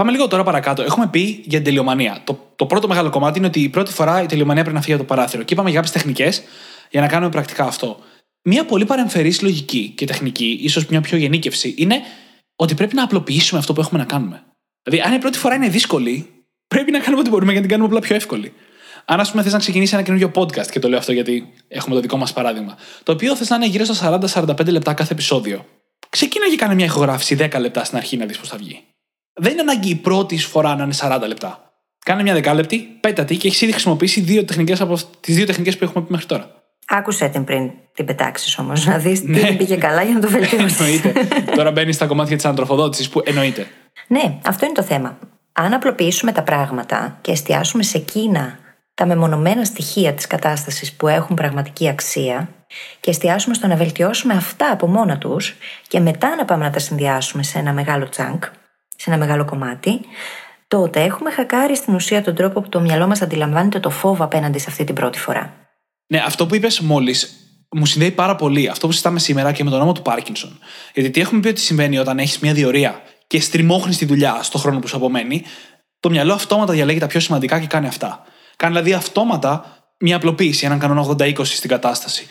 Πάμε λίγο τώρα παρακάτω. Έχουμε πει για την τελειομανία. Το, το πρώτο μεγάλο κομμάτι είναι ότι η πρώτη φορά η τελειομανία πρέπει να φύγει από το παράθυρο. Και είπαμε για κάποιες τεχνικές για να κάνουμε πρακτικά αυτό. Μία πολύ παρεμφερής λογική και τεχνική, ίσως μια πιο γενίκευση, είναι ότι πρέπει να απλοποιήσουμε αυτό που έχουμε να κάνουμε. Δηλαδή, αν η πρώτη φορά είναι δύσκολη, πρέπει να κάνουμε ό,τι μπορούμε για να την κάνουμε απλά πιο εύκολη. Αν, ας πούμε, θες να ξεκινήσει ένα καινούριο podcast, και το λέω αυτό γιατί έχουμε το δικό μας παράδειγμα, το οποίο θες να είναι γύρω στα 40-45 λεπτά κάθε επεισόδιο. Ξεκίνα και κάνε μια ηχογράφηση 10 λεπτά στην αρχή να δεις πώς θα βγει. Δεν είναι ανάγκη η πρώτη φορά να είναι 40 λεπτά. Κάνε μια δεκάλεπτη, πέτατη και έχεις ήδη χρησιμοποιήσει δύο τεχνικές από τις δύο τεχνικές που έχουμε πει μέχρι τώρα. Άκουσε την πριν την πετάξεις όμως, να δεις τι δεν πήγε καλά για να το βελτιώσεις. εννοείται. Τώρα μπαίνεις στα κομμάτια της ανατροφοδότηση που εννοείται. Ναι, αυτό είναι το θέμα. Αν απλοποιήσουμε τα πράγματα και εστιάσουμε σε εκείνα τα μεμονωμένα στοιχεία της κατάστασης που έχουν πραγματική αξία και εστιάσουμε στο να βελτιώσουμε αυτά από μόνα τους και μετά να πάμε να τα συνδυάσουμε σε ένα μεγάλο τσάνκ, σε ένα μεγάλο κομμάτι, τότε έχουμε χακάρει στην ουσία τον τρόπο που το μυαλό μας αντιλαμβάνεται το φόβο απέναντι σε αυτή την πρώτη φορά. Ναι, αυτό που είπες μόλις μου συνδέει πάρα πολύ αυτό που συζητάμε σήμερα και με τον νόμο του Πάρκινσον. Γιατί τι έχουμε πει ότι συμβαίνει όταν έχεις μια διορία και στριμώχνεις τη δουλειά στον χρόνο που σου απομένει, το μυαλό αυτόματα διαλέγει τα πιο σημαντικά και κάνει αυτά. Κάνει δηλαδή αυτόματα μια απλοποίηση, έναν κανόνα 80-20 στην κατάσταση.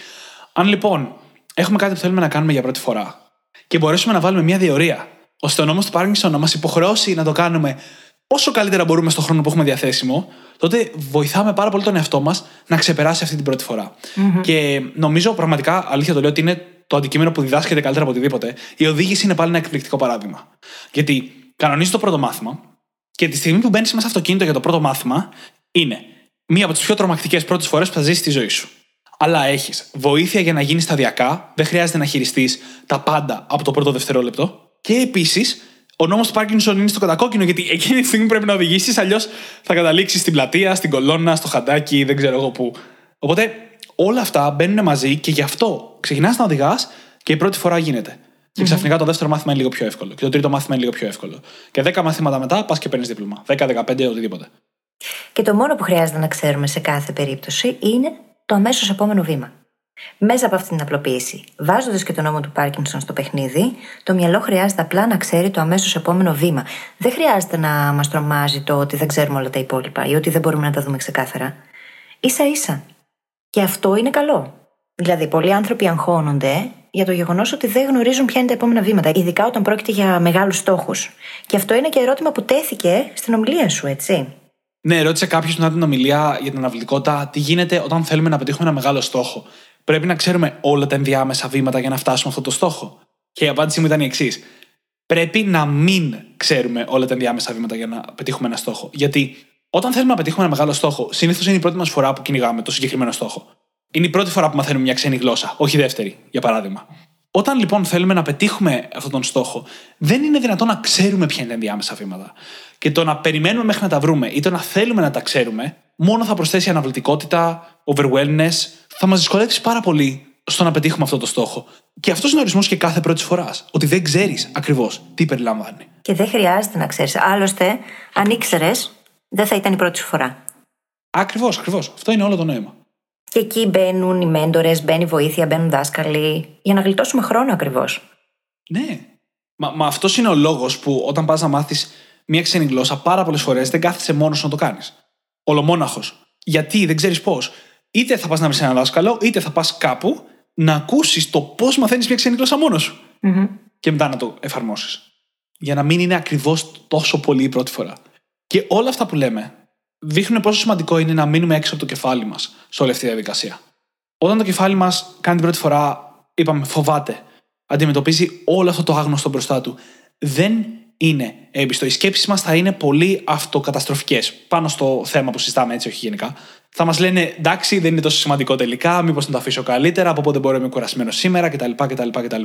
Αν λοιπόν έχουμε κάτι που θέλουμε να κάνουμε για πρώτη φορά και μπορέσουμε να βάλουμε μια διορία, ώστε ο νόμο του Πάρκινσον να μας υποχρεώσει να το κάνουμε όσο καλύτερα μπορούμε στον χρόνο που έχουμε διαθέσιμο, τότε βοηθάμε πάρα πολύ τον εαυτό μας να ξεπεράσει αυτή την πρώτη Και νομίζω πραγματικά, αλήθεια το λέω, ότι είναι το αντικείμενο που διδάσκεται καλύτερα από οτιδήποτε. Η οδήγηση είναι πάλι ένα εκπληκτικό παράδειγμα. Γιατί κανονίζει το πρώτο μάθημα και τη στιγμή που μπαίνεις μέσα στο αυτοκίνητο για το πρώτο μάθημα, είναι μία από τις πιο τρομακτικές πρώτες φορές που θα ζήσεις στη ζωή σου. Αλλά έχεις βοήθεια για να γίνεις σταδιακά, δεν χρειάζεται να χειριστείς τα πάντα από το πρώτο δευτερόλεπτο. Και επίσης, ο νόμος του Πάρκινσον είναι στο κατακόκκινο, γιατί εκείνη τη στιγμή πρέπει να οδηγήσεις, αλλιώς θα καταλήξεις στην πλατεία, στην κολόνα, στο χαντάκι, δεν ξέρω εγώ πού. Οπότε όλα αυτά μπαίνουν μαζί και γι' αυτό ξεκινάς να οδηγάς και η πρώτη φορά γίνεται. Και ξαφνικά το δεύτερο μάθημα είναι λίγο πιο εύκολο. Και το τρίτο μάθημα είναι λίγο πιο εύκολο. Και δέκα μαθήματα μετά πας και παίρνεις δίπλωμα. 10-15, οτιδήποτε. Και το μόνο που χρειάζεται να ξέρουμε σε κάθε περίπτωση είναι το αμέσως επόμενο βήμα. Μέσα από αυτή την απλοποίηση, βάζοντας και τον νόμο του Πάρκινσον στο παιχνίδι, το μυαλό χρειάζεται απλά να ξέρει το αμέσως επόμενο βήμα. Δεν χρειάζεται να μας τρομάζει το ότι δεν ξέρουμε όλα τα υπόλοιπα ή ότι δεν μπορούμε να τα δούμε ξεκάθαρα. σα ίσα. Και αυτό είναι καλό. Δηλαδή, πολλοί άνθρωποι αγχώνονται για το γεγονός ότι δεν γνωρίζουν ποια είναι τα επόμενα βήματα, ειδικά όταν πρόκειται για μεγάλους στόχους. Και αυτό είναι και ερώτημα που τέθηκε στην ομιλία σου, έτσι. Ναι, ρώτησε κάποιος μετά την ομιλία για την αναβλητικότητα τι γίνεται όταν θέλουμε να πετύχουμε ένα μεγάλο στόχο. Πρέπει να ξέρουμε όλα τα ενδιάμεσα βήματα για να φτάσουμε αυτό το στόχο. Και η απάντησή μου ήταν η εξής. Πρέπει να μην ξέρουμε όλα τα ενδιάμεσα βήματα για να πετύχουμε ένα στόχο. Γιατί όταν θέλουμε να πετύχουμε ένα μεγάλο στόχο, συνήθως είναι η πρώτη μας φορά που κυνηγάμε το συγκεκριμένο στόχο. Είναι η πρώτη φορά που μαθαίνουμε μια ξένη γλώσσα, όχι η δεύτερη, για παράδειγμα. Όταν λοιπόν θέλουμε να πετύχουμε αυτόν τον στόχο, δεν είναι δυνατόν να ξέρουμε ποια είναι τα ενδιάμεσα βήματα. Και το να περιμένουμε μέχρι να τα βρούμε ή το να θέλουμε να τα ξέρουμε, μόνο θα προσθέσει αναβλητικότητα, overwhelmness, θα μας δυσκολεύσει πάρα πολύ στο να πετύχουμε αυτό το στόχο. Και αυτός είναι ο ορισμός και κάθε πρώτης φοράς. Ότι δεν ξέρεις ακριβώς τι περιλαμβάνει. Και δεν χρειάζεται να ξέρεις. Άλλωστε, αν ήξερες, δεν θα ήταν η πρώτη φορά. Ακριβώς, ακριβώς. Αυτό είναι όλο το νόημα. Και εκεί μπαίνουν οι μέντορες, μπαίνει βοήθεια, μπαίνουν δάσκαλοι. Για να γλιτώσουμε χρόνο ακριβώς. Ναι. Μα, μα αυτός είναι ο λόγος που όταν πας να μάθεις μία ξένη γλώσσα, πάρα πολλές φορές δεν κάθεσαι μόνος να το κάνεις. Ολομόναχος. Γιατί δεν ξέρεις πώς. Είτε θα πας να βρεις ένα δάσκαλο, είτε θα πας κάπου να ακούσεις το πώς μαθαίνεις μια ξένη γλώσσα μόνος σου. Mm-hmm. Και μετά να το εφαρμόσεις. Για να μην είναι ακριβώς τόσο πολύ η πρώτη φορά. Και όλα αυτά που λέμε δείχνουν πόσο σημαντικό είναι να μείνουμε έξω από το κεφάλι μας σε όλη αυτή τη διαδικασία. Όταν το κεφάλι μας κάνει την πρώτη φορά, είπαμε, φοβάται, αντιμετωπίζει όλο αυτό το άγνωστο μπροστά του, δεν είναι έμπιστο. Οι σκέψεις μας θα είναι πολύ αυτοκαταστροφικές πάνω στο θέμα που συζητάμε έτσι, όχι γενικά. Θα μας λένε εντάξει, δεν είναι τόσο σημαντικό τελικά, μήπως να το αφήσω καλύτερα, από πότε μπορώ να είμαι κουρασμένος σήμερα κτλ. κτλ, κτλ.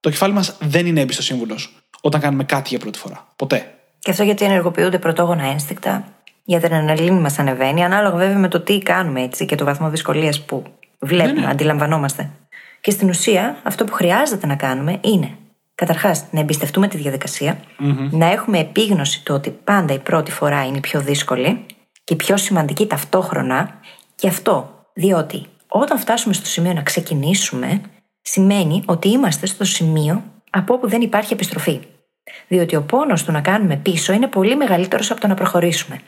Το κεφάλι μας δεν είναι έμπιστο σύμβουλος όταν κάνουμε κάτι για πρώτη φορά. Ποτέ. Και αυτό γιατί ενεργοποιούνται πρωτόγωνα ένστικτα, η αδρεναλίνη μας ανεβαίνει, ανάλογα βέβαια με το τι κάνουμε έτσι και το βαθμό δυσκολίας που βλέπουμε, ναι, ναι. αντιλαμβανόμαστε. Και στην ουσία, αυτό που χρειάζεται να κάνουμε είναι καταρχάς να εμπιστευτούμε τη διαδικασια να έχουμε επίγνωση το ότι πάντα η πρώτη φορά είναι η πιο δύσκολη και πιο σημαντική ταυτόχρονα. Και αυτό διότι όταν φτάσουμε στο σημείο να ξεκινήσουμε, σημαίνει ότι είμαστε στο σημείο από όπου δεν υπάρχει επιστροφή. Διότι ο πόνος του να κάνουμε πίσω είναι πολύ μεγαλύτερος από το να προχωρήσουμε.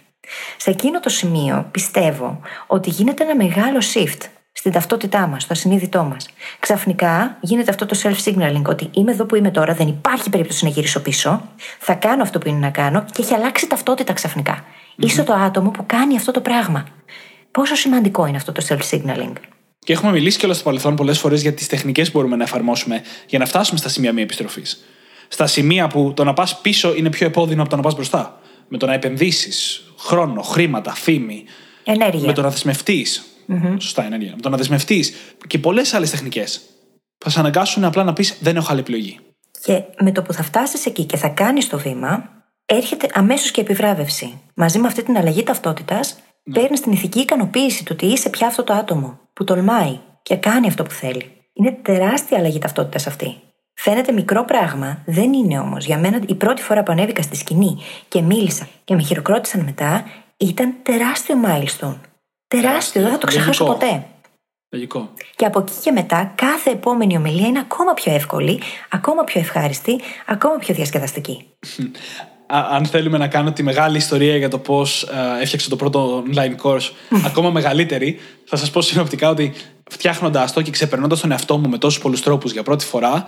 Σε εκείνο το σημείο πιστεύω ότι γίνεται ένα μεγάλο shift στην ταυτότητά μας, στο ασυνείδητό μας. Ξαφνικά γίνεται αυτό το self-signaling ότι είμαι εδώ που είμαι τώρα, δεν υπάρχει περίπτωση να γυρίσω πίσω, θα κάνω αυτό που είναι να κάνω και έχει αλλάξει ταυτότητα ξαφνικά. Είσαι το άτομο που κάνει αυτό το πράγμα. Πόσο σημαντικό είναι αυτό το self-signaling; Και έχουμε μιλήσει κιόλας στο παρελθόν πολλές φορές για τις τεχνικές που μπορούμε να εφαρμόσουμε για να φτάσουμε στα σημεία μία επιστροφής. Στα σημεία που το να πας πίσω είναι πιο επώδυνο από το να πας μπροστά. Με το να επενδύσεις χρόνο, χρήματα, φήμη. Ενέργεια. Με το να δεσμευτείς. Σωστά, ενέργεια. Με το να δεσμευτείς και πολλές άλλες τεχνικές. Θα σε αναγκάσουν απλά να πεις Δεν έχω άλλη επιλογή. Και με το που θα φτάσεις εκεί και θα κάνεις το βήμα, έρχεται αμέσως και επιβράβευση. Μαζί με αυτή την αλλαγή ταυτότητας, ναι. παίρνεις την ηθική ικανοποίηση του ότι είσαι πια αυτό το άτομο που τολμάει και κάνει αυτό που θέλει. Είναι τεράστια αλλαγή ταυτότητας αυτή. Φαίνεται μικρό πράγμα, δεν είναι όμως. Για μένα η πρώτη φορά που ανέβηκα στη σκηνή και μίλησα και με χειροκρότησαν μετά ήταν τεράστιο milestone. Τεράστιο, δεν θα το ξεχάσω ποτέ. Λογικό. Και από εκεί και μετά, κάθε επόμενη ομιλία είναι ακόμα πιο εύκολη, ακόμα πιο ευχάριστη, ακόμα πιο διασκεδαστική. αν θέλουμε να κάνω τη μεγάλη ιστορία για το πώς ε, έφτιαξα το πρώτο online course ακόμα μεγαλύτερη, θα σας πω συνοπτικά ότι φτιάχνοντας το και ξεπερνώντας τον εαυτό μου με τόσους πολλούς τρόπους για πρώτη φορά,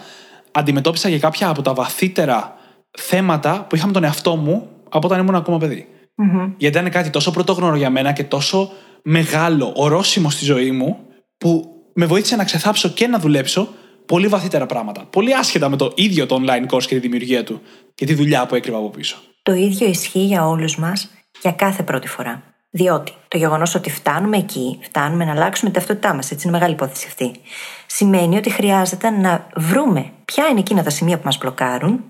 αντιμετώπισα για κάποια από τα βαθύτερα θέματα που είχα με τον εαυτό μου από όταν ήμουν ακόμα παιδί. Mm-hmm. Γιατί ήταν κάτι τόσο πρωτόγνωρο για μένα και τόσο μεγάλο, ορόσημο στη ζωή μου, που με βοήθησε να ξεθάψω και να δουλέψω πολύ βαθύτερα πράγματα. Πολύ άσχετα με το ίδιο το online course και τη δημιουργία του και τη δουλειά που έκρυβα από πίσω. Το ίδιο ισχύει για όλους μας για κάθε πρώτη φορά. Διότι το γεγονός ότι φτάνουμε εκεί, φτάνουμε να αλλάξουμε ταυτότητά μας, έτσι είναι μεγάλη υπόθεση αυτή, σημαίνει ότι χρειάζεται να βρούμε ποια είναι εκείνα τα σημεία που μας μπλοκάρουν,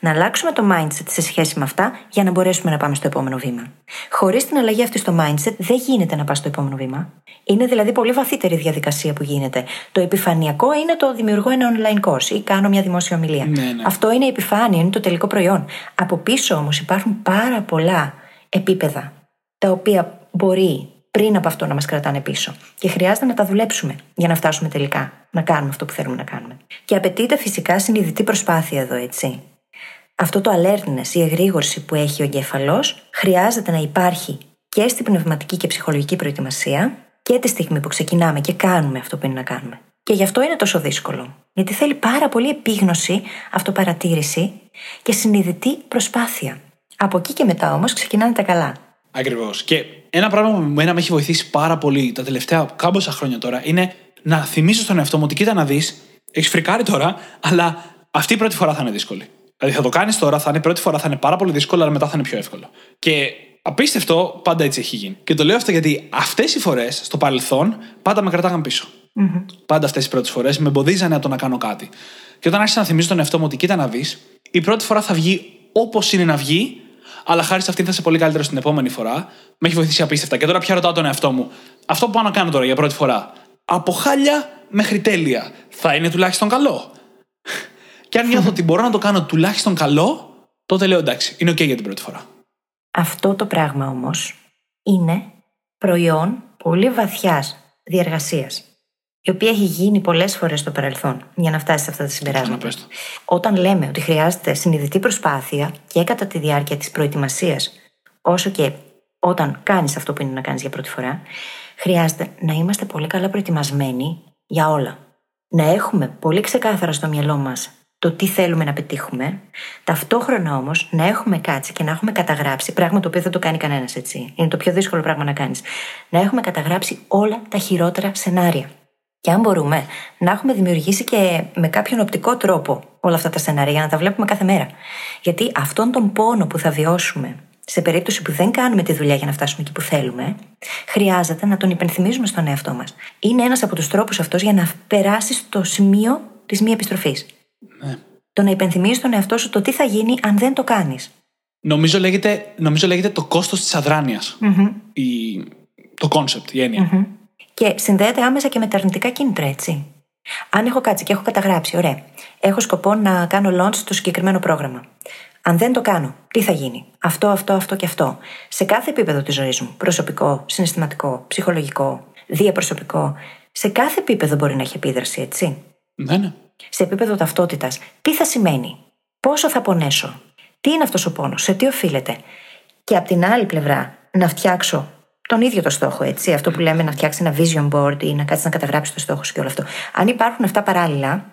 να αλλάξουμε το mindset σε σχέση με αυτά για να μπορέσουμε να πάμε στο επόμενο βήμα. Χωρίς την αλλαγή αυτή στο mindset δεν γίνεται να πας στο επόμενο βήμα. Είναι δηλαδή πολύ βαθύτερη διαδικασία που γίνεται. Το επιφανειακό είναι το δημιουργώ ένα online course ή κάνω μια δημόσια ομιλία. Ναι, ναι. Αυτό είναι η επιφάνεια, είναι το τελικό προϊόν. Από πίσω όμως υπάρχουν πάρα πολλά επίπεδα τα οποία μπορεί πριν από αυτό να μας κρατάνε πίσω. Και χρειάζεται να τα δουλέψουμε για να φτάσουμε τελικά να κάνουμε αυτό που θέλουμε να κάνουμε. Και απαιτείται φυσικά συνειδητή προσπάθεια εδώ, έτσι. Αυτό το alertness, η εγρήγορση που έχει ο εγκέφαλος, χρειάζεται να υπάρχει και στην πνευματική και ψυχολογική προετοιμασία και τη στιγμή που ξεκινάμε και κάνουμε αυτό που είναι να κάνουμε. Και γι' αυτό είναι τόσο δύσκολο. Γιατί θέλει πάρα πολύ επίγνωση, αυτοπαρατήρηση και συνειδητή προσπάθεια. Από εκεί και μετά όμως ξεκινάνε τα καλά. Ακριβώς. Και ένα πράγμα που με έχει βοηθήσει πάρα πολύ τα τελευταία κάμποσα χρόνια τώρα είναι να θυμίσω στον εαυτό μου ότι κοίτα να δεις, έχεις φρικάρει τώρα, αλλά αυτή η πρώτη φορά θα είναι δύσκολη. Δηλαδή θα το κάνεις τώρα, θα είναι η πρώτη φορά, θα είναι πάρα πολύ δύσκολο, αλλά μετά θα είναι πιο εύκολο. Και απίστευτο, πάντα έτσι έχει γίνει. Και το λέω αυτό γιατί αυτές οι φορές στο παρελθόν πάντα με κρατάγαν πίσω. Mm-hmm. Πάντα αυτές οι πρώτες φορές με εμποδίζανε από το να κάνω κάτι. Και όταν άρχισα να θυμίζω τον εαυτό μου ότι κοίτα να δεις, η πρώτη φορά θα βγει όπως είναι να βγει, αλλά χάρη σε αυτήν θα είσαι πολύ καλύτερος την επόμενη φορά. Με έχει βοηθήσει απίστευτα. Και τώρα πια ρωτάω τον εαυτό μου, αυτό που πάω να κάνω τώρα για πρώτη φορά, από χάλια μέχρι τέλεια, θα είναι τουλάχιστον καλό; Και αν νιώθω ότι μπορώ να το κάνω τουλάχιστον καλό, τότε λέω εντάξει, είναι OK για την πρώτη φορά. Αυτό το πράγμα όμως είναι προϊόν πολύ βαθιάς διεργασία, η οποία έχει γίνει πολλές φορές στο παρελθόν για να φτάσει σε αυτά τα συμπεράσματα. Όταν λέμε ότι χρειάζεται συνειδητή προσπάθεια και κατά τη διάρκεια της προετοιμασίας, όσο και όταν κάνεις αυτό που είναι να κάνεις για πρώτη φορά, χρειάζεται να είμαστε πολύ καλά προετοιμασμένοι για όλα. Να έχουμε πολύ ξεκάθαρα στο μυαλό μας το τι θέλουμε να πετύχουμε, ταυτόχρονα όμως να έχουμε κάτσει και να έχουμε καταγράψει, πράγμα το οποίο δεν το κάνει κανένας έτσι. Είναι το πιο δύσκολο πράγμα να κάνεις. Να έχουμε καταγράψει όλα τα χειρότερα σενάρια. Και αν μπορούμε, να έχουμε δημιουργήσει και με κάποιον οπτικό τρόπο όλα αυτά τα σενάρια για να τα βλέπουμε κάθε μέρα. Γιατί αυτόν τον πόνο που θα βιώσουμε σε περίπτωση που δεν κάνουμε τη δουλειά για να φτάσουμε εκεί που θέλουμε, χρειάζεται να τον υπενθυμίζουμε στον εαυτό μας. Είναι ένας από τους τρόπους αυτός για να περάσεις στο σημείο της μη επιστροφής. Ναι. Το να υπενθυμίζεις τον εαυτό σου το τι θα γίνει αν δεν το κάνεις. Νομίζω λέγεται, νομίζω λέγεται το κόστος της αδράνειας. Mm-hmm. Το concept, η έννοια. Mm-hmm. Και συνδέεται άμεσα και με τα αρνητικά κίνητρα, έτσι. Αν έχω κάτσει και έχω καταγράψει, ωραία. Έχω σκοπό να κάνω launch στο συγκεκριμένο πρόγραμμα. Αν δεν το κάνω, τι θα γίνει; Αυτό, αυτό, αυτό και αυτό. Σε κάθε επίπεδο της ζωής μου. Προσωπικό, συναισθηματικό, ψυχολογικό, διαπροσωπικό. Σε κάθε επίπεδο μπορεί να έχει επίδραση, έτσι. Ναι, ναι σε επίπεδο ταυτότητας, τι θα σημαίνει; πόσο θα πονέσω, τι είναι αυτός ο πόνος, σε τι οφείλεται; Και από την άλλη πλευρά, να φτιάξω τον ίδιο το στόχο, έτσι. Αυτό που λέμε να φτιάξει ένα vision board ή να κάτσεις να καταγράψεις το στόχο σου και όλο αυτό. Αν υπάρχουν αυτά παράλληλα,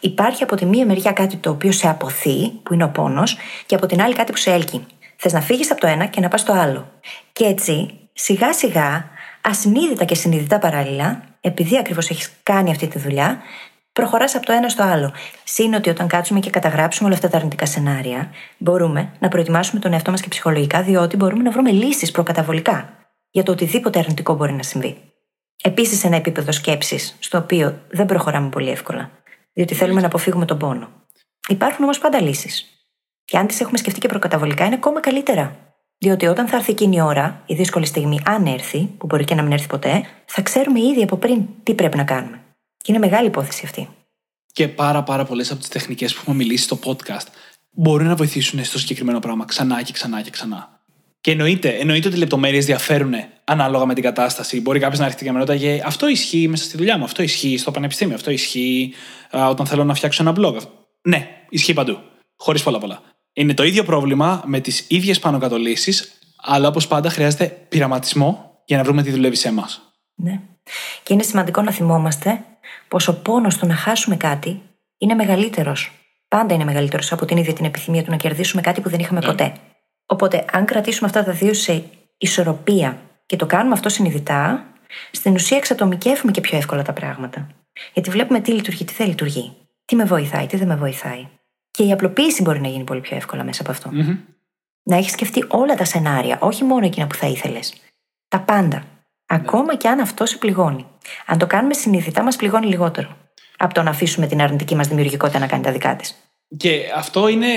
υπάρχει από τη μία μεριά κάτι το οποίο σε αποθεί, που είναι ο πόνος, και από την άλλη κάτι που σε έλκει. Θες να φύγεις από το ένα και να πας στο άλλο. Και έτσι, σιγά σιγά, ασυνείδητα και συνειδητά παράλληλα, επειδή ακριβώς έχεις κάνει αυτή τη δουλειά, προχωράς από το ένα στο άλλο. Συν ότι όταν κάτσουμε και καταγράψουμε όλα αυτά τα αρνητικά σενάρια, μπορούμε να προετοιμάσουμε τον εαυτό μας και ψυχολογικά, διότι μπορούμε να βρούμε λύσεις προκαταβολικά για το οτιδήποτε αρνητικό μπορεί να συμβεί. Επίσης, ένα επίπεδο σκέψης, στο οποίο δεν προχωράμε πολύ εύκολα, διότι θέλουμε να αποφύγουμε τον πόνο. Υπάρχουν όμως πάντα λύσεις. Και αν τις έχουμε σκεφτεί και προκαταβολικά, είναι ακόμα καλύτερα. Διότι όταν θα έρθει εκείνη η ώρα, η δύσκολη στιγμή, αν έρθει, που μπορεί και να μην έρθει ποτέ, θα ξέρουμε ήδη από πριν τι πρέπει να κάνουμε. Και είναι μεγάλη υπόθεση αυτή. Και πάρα πάρα πολλές από τις τεχνικές που έχουμε μιλήσει στο podcast μπορούν να βοηθήσουν στο συγκεκριμένο πράγμα ξανά και ξανά και ξανά. Και εννοείται, εννοείται ότι οι λεπτομέρειες διαφέρουν ανάλογα με την κατάσταση. Μπορεί κάποιος να έρχεται και να με ρωτάει αυτό ισχύει μέσα στη δουλειά μου, αυτό ισχύει στο πανεπιστήμιο, αυτό ισχύει α, όταν θέλω να φτιάξω ένα blog. Ναι, ισχύει παντού. Χωρίς πολλά πολλά. Είναι το ίδιο πρόβλημα με τις ίδιες πάνω κάτω λύσεις, αλλά όπως πάντα χρειάζεται πειραματισμό για να βρούμε τι δουλεύει σε εμάς. Ναι. Και είναι σημαντικό να θυμόμαστε πω ο πόνος του να χάσουμε κάτι είναι μεγαλύτερος. Πάντα είναι μεγαλύτερος από την ίδια την επιθυμία του να κερδίσουμε κάτι που δεν είχαμε ναι. ποτέ. Οπότε, αν κρατήσουμε αυτά τα δύο σε ισορροπία και το κάνουμε αυτό συνειδητά, στην ουσία εξατομικεύουμε και πιο εύκολα τα πράγματα. Γιατί βλέπουμε τι λειτουργεί, τι δεν λειτουργεί. Τι με βοηθάει, τι δεν με βοηθάει. Και η απλοποίηση μπορεί να γίνει πολύ πιο εύκολα μέσα από αυτό. Mm-hmm. Να έχεις σκεφτεί όλα τα σενάρια, όχι μόνο εκείνα που θα ήθελες. Τα πάντα. Ακόμα και αν αυτό σε πληγώνει. Αν το κάνουμε συνειδητά, μας πληγώνει λιγότερο. Από το να αφήσουμε την αρνητική μας δημιουργικότητα να κάνει τα δικά της. Και αυτό είναι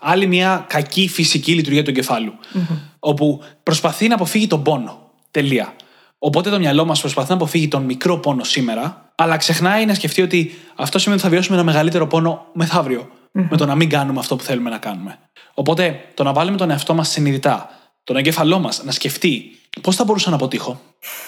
άλλη μια κακή φυσική λειτουργία του εγκεφάλου. Mm-hmm. Όπου προσπαθεί να αποφύγει τον πόνο. Τελεία. Οπότε το μυαλό μας προσπαθεί να αποφύγει τον μικρό πόνο σήμερα, αλλά ξεχνάει να σκεφτεί ότι αυτό σημαίνει ότι θα βιώσουμε ένα μεγαλύτερο πόνο μεθαύριο. Mm-hmm. Με το να μην κάνουμε αυτό που θέλουμε να κάνουμε. Οπότε το να βάλουμε τον εαυτό μας συνειδητά, τον εγκέφαλό μας να σκεφτεί πώς θα μπορούσα να αποτύχω,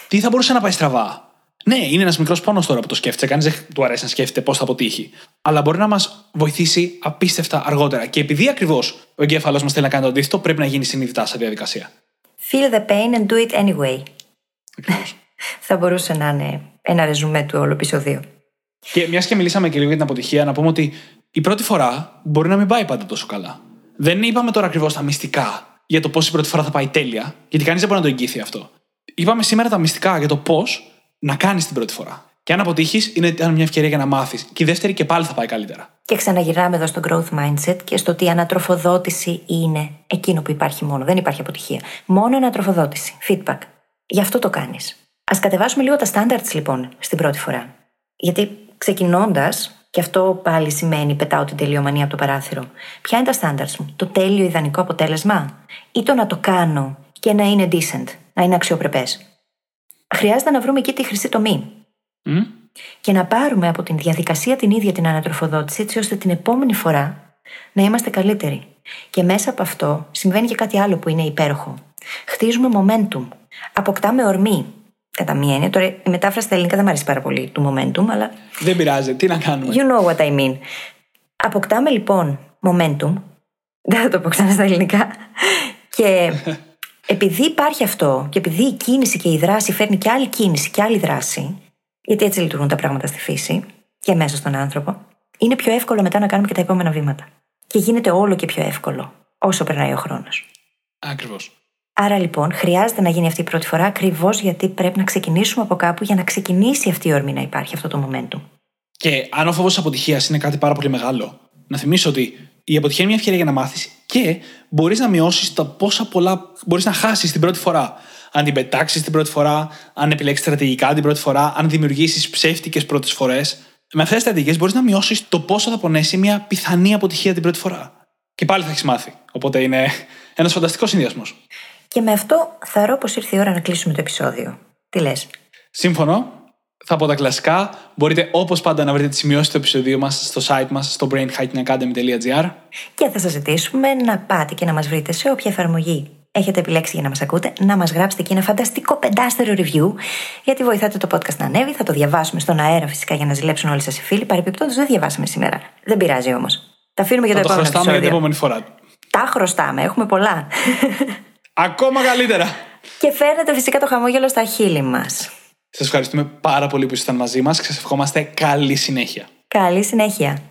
τι θα μπορούσε να πάει στραβά; Ναι, είναι ένας μικρός πόνος τώρα που το σκέφτεται. Κανείς δεν του αρέσει να σκέφτεται πώς θα αποτύχει. Αλλά μπορεί να μας βοηθήσει απίστευτα αργότερα. Και επειδή ακριβώς ο εγκέφαλό μας θέλει να κάνει το αντίθετο, πρέπει να γίνει συνειδητά σε διαδικασία. Feel the pain and do it anyway. θα μπορούσε να είναι ένα ρεζουμέ του όλου επεισοδίου. Και μιας και μιλήσαμε και λίγο για την αποτυχία, να πούμε ότι η πρώτη φορά μπορεί να μην πάει πάντα τόσο καλά. Δεν είπαμε τώρα ακριβώς τα μυστικά για το πώς η πρώτη φορά θα πάει τέλεια, γιατί κανείς δεν μπορεί να το εγγύθει αυτό. Είπαμε σήμερα τα μυστικά για το πώς να κάνεις την πρώτη φορά. Και αν αποτύχεις, είναι μια ευκαιρία για να μάθεις. Και η δεύτερη και πάλι θα πάει καλύτερα. Και ξαναγυρνάμε εδώ στο growth mindset και στο ότι η ανατροφοδότηση είναι εκείνο που υπάρχει μόνο. Δεν υπάρχει αποτυχία. Μόνο ανατροφοδότηση. Feedback. Γι' αυτό το κάνεις. Α κατεβάσουμε λίγο τα standards λοιπόν στην πρώτη φορά. Γιατί ξεκινώντας, και αυτό πάλι σημαίνει πετάω την τελειομανία από το παράθυρο. Ποια είναι τα standards μου, το τέλειο ιδανικό αποτέλεσμα, ή το να το κάνω και να είναι decent, να είναι αξιοπρεπές; Χρειάζεται να βρούμε εκεί τη χρυσή τομή. Mm. Και να πάρουμε από την διαδικασία την ίδια την ανατροφοδότηση, έτσι ώστε την επόμενη φορά να είμαστε καλύτεροι. Και μέσα από αυτό συμβαίνει και κάτι άλλο που είναι υπέροχο. Χτίζουμε momentum. Αποκτάμε ορμή. Κατά μία έννοια. Τώρα η μετάφραση στα ελληνικά δεν μου αρέσει πάρα πολύ του momentum, αλλά. Δεν πειράζει. Τι να κάνουμε; You know what I mean. Αποκτάμε λοιπόν momentum. Δεν θα το πω ξανά στα ελληνικά. Και επειδή υπάρχει αυτό, και επειδή η κίνηση και η δράση φέρνει και άλλη κίνηση και άλλη δράση, γιατί έτσι λειτουργούν τα πράγματα στη φύση και μέσα στον άνθρωπο, είναι πιο εύκολο μετά να κάνουμε και τα επόμενα βήματα. Και γίνεται όλο και πιο εύκολο όσο περνάει ο χρόνος. Ακριβώς. Άρα λοιπόν χρειάζεται να γίνει αυτή η πρώτη φορά ακριβώς γιατί πρέπει να ξεκινήσουμε από κάπου για να ξεκινήσει αυτή η όρμη να υπάρχει αυτό το momentum. Και αν ο φόβος αποτυχίας είναι κάτι πάρα πολύ μεγάλο, να θυμίσω ότι η αποτυχία είναι μια ευκαιρία για να μάθεις και μπορείς να μειώσεις τα πόσα πολλά μπορείς να χάσεις την πρώτη φορά. Αν την πετάξεις την πρώτη φορά, αν επιλέξεις στρατηγικά την πρώτη φορά, αν δημιουργήσεις ψεύτικες πρώτες φορές. Με αυτές τις στρατηγικές μπορείς να μειώσεις το πόσο θα πονέσει μια πιθανή αποτυχία την πρώτη φορά. Και πάλι θα έχεις μάθει. Οπότε είναι ένας φανταστικός συνδυασμός. Και με αυτό θεωρώ πως ήρθε η ώρα να κλείσουμε το επεισόδιο. Τι λες; Σύμφωνο. Θα πω τα κλασικά. Μπορείτε όπως πάντα να βρείτε τις σημειώσεις του επεισοδίου μας στο site μας στο brainhackingacademy.gr. Και θα σας ζητήσουμε να πάτε και να μας βρείτε σε όποια εφαρμογή έχετε επιλέξει για να μας ακούτε, να μας γράψετε και ένα φανταστικό πεντάστερο review, γιατί βοηθάτε το podcast να ανέβει. Θα το διαβάσουμε στον αέρα φυσικά για να ζηλέψουν όλοι σας οι φίλοι. Παρεπιπτόντω δεν διαβάσαμε σήμερα. Δεν πειράζει όμως. Τα αφήνουμε για Θα το, το επόμενο χρωστάμε για την επεισόδιο. επόμενη φορά. Τα χρωστάμε, έχουμε πολλά. Ακόμα καλύτερα. και φέρνετε φυσικά το χαμόγελο στα χείλη μας. Σας ευχαριστούμε πάρα πολύ που ήσασταν μαζί μας και σας ευχόμαστε καλή συνέχεια. Καλή συνέχεια.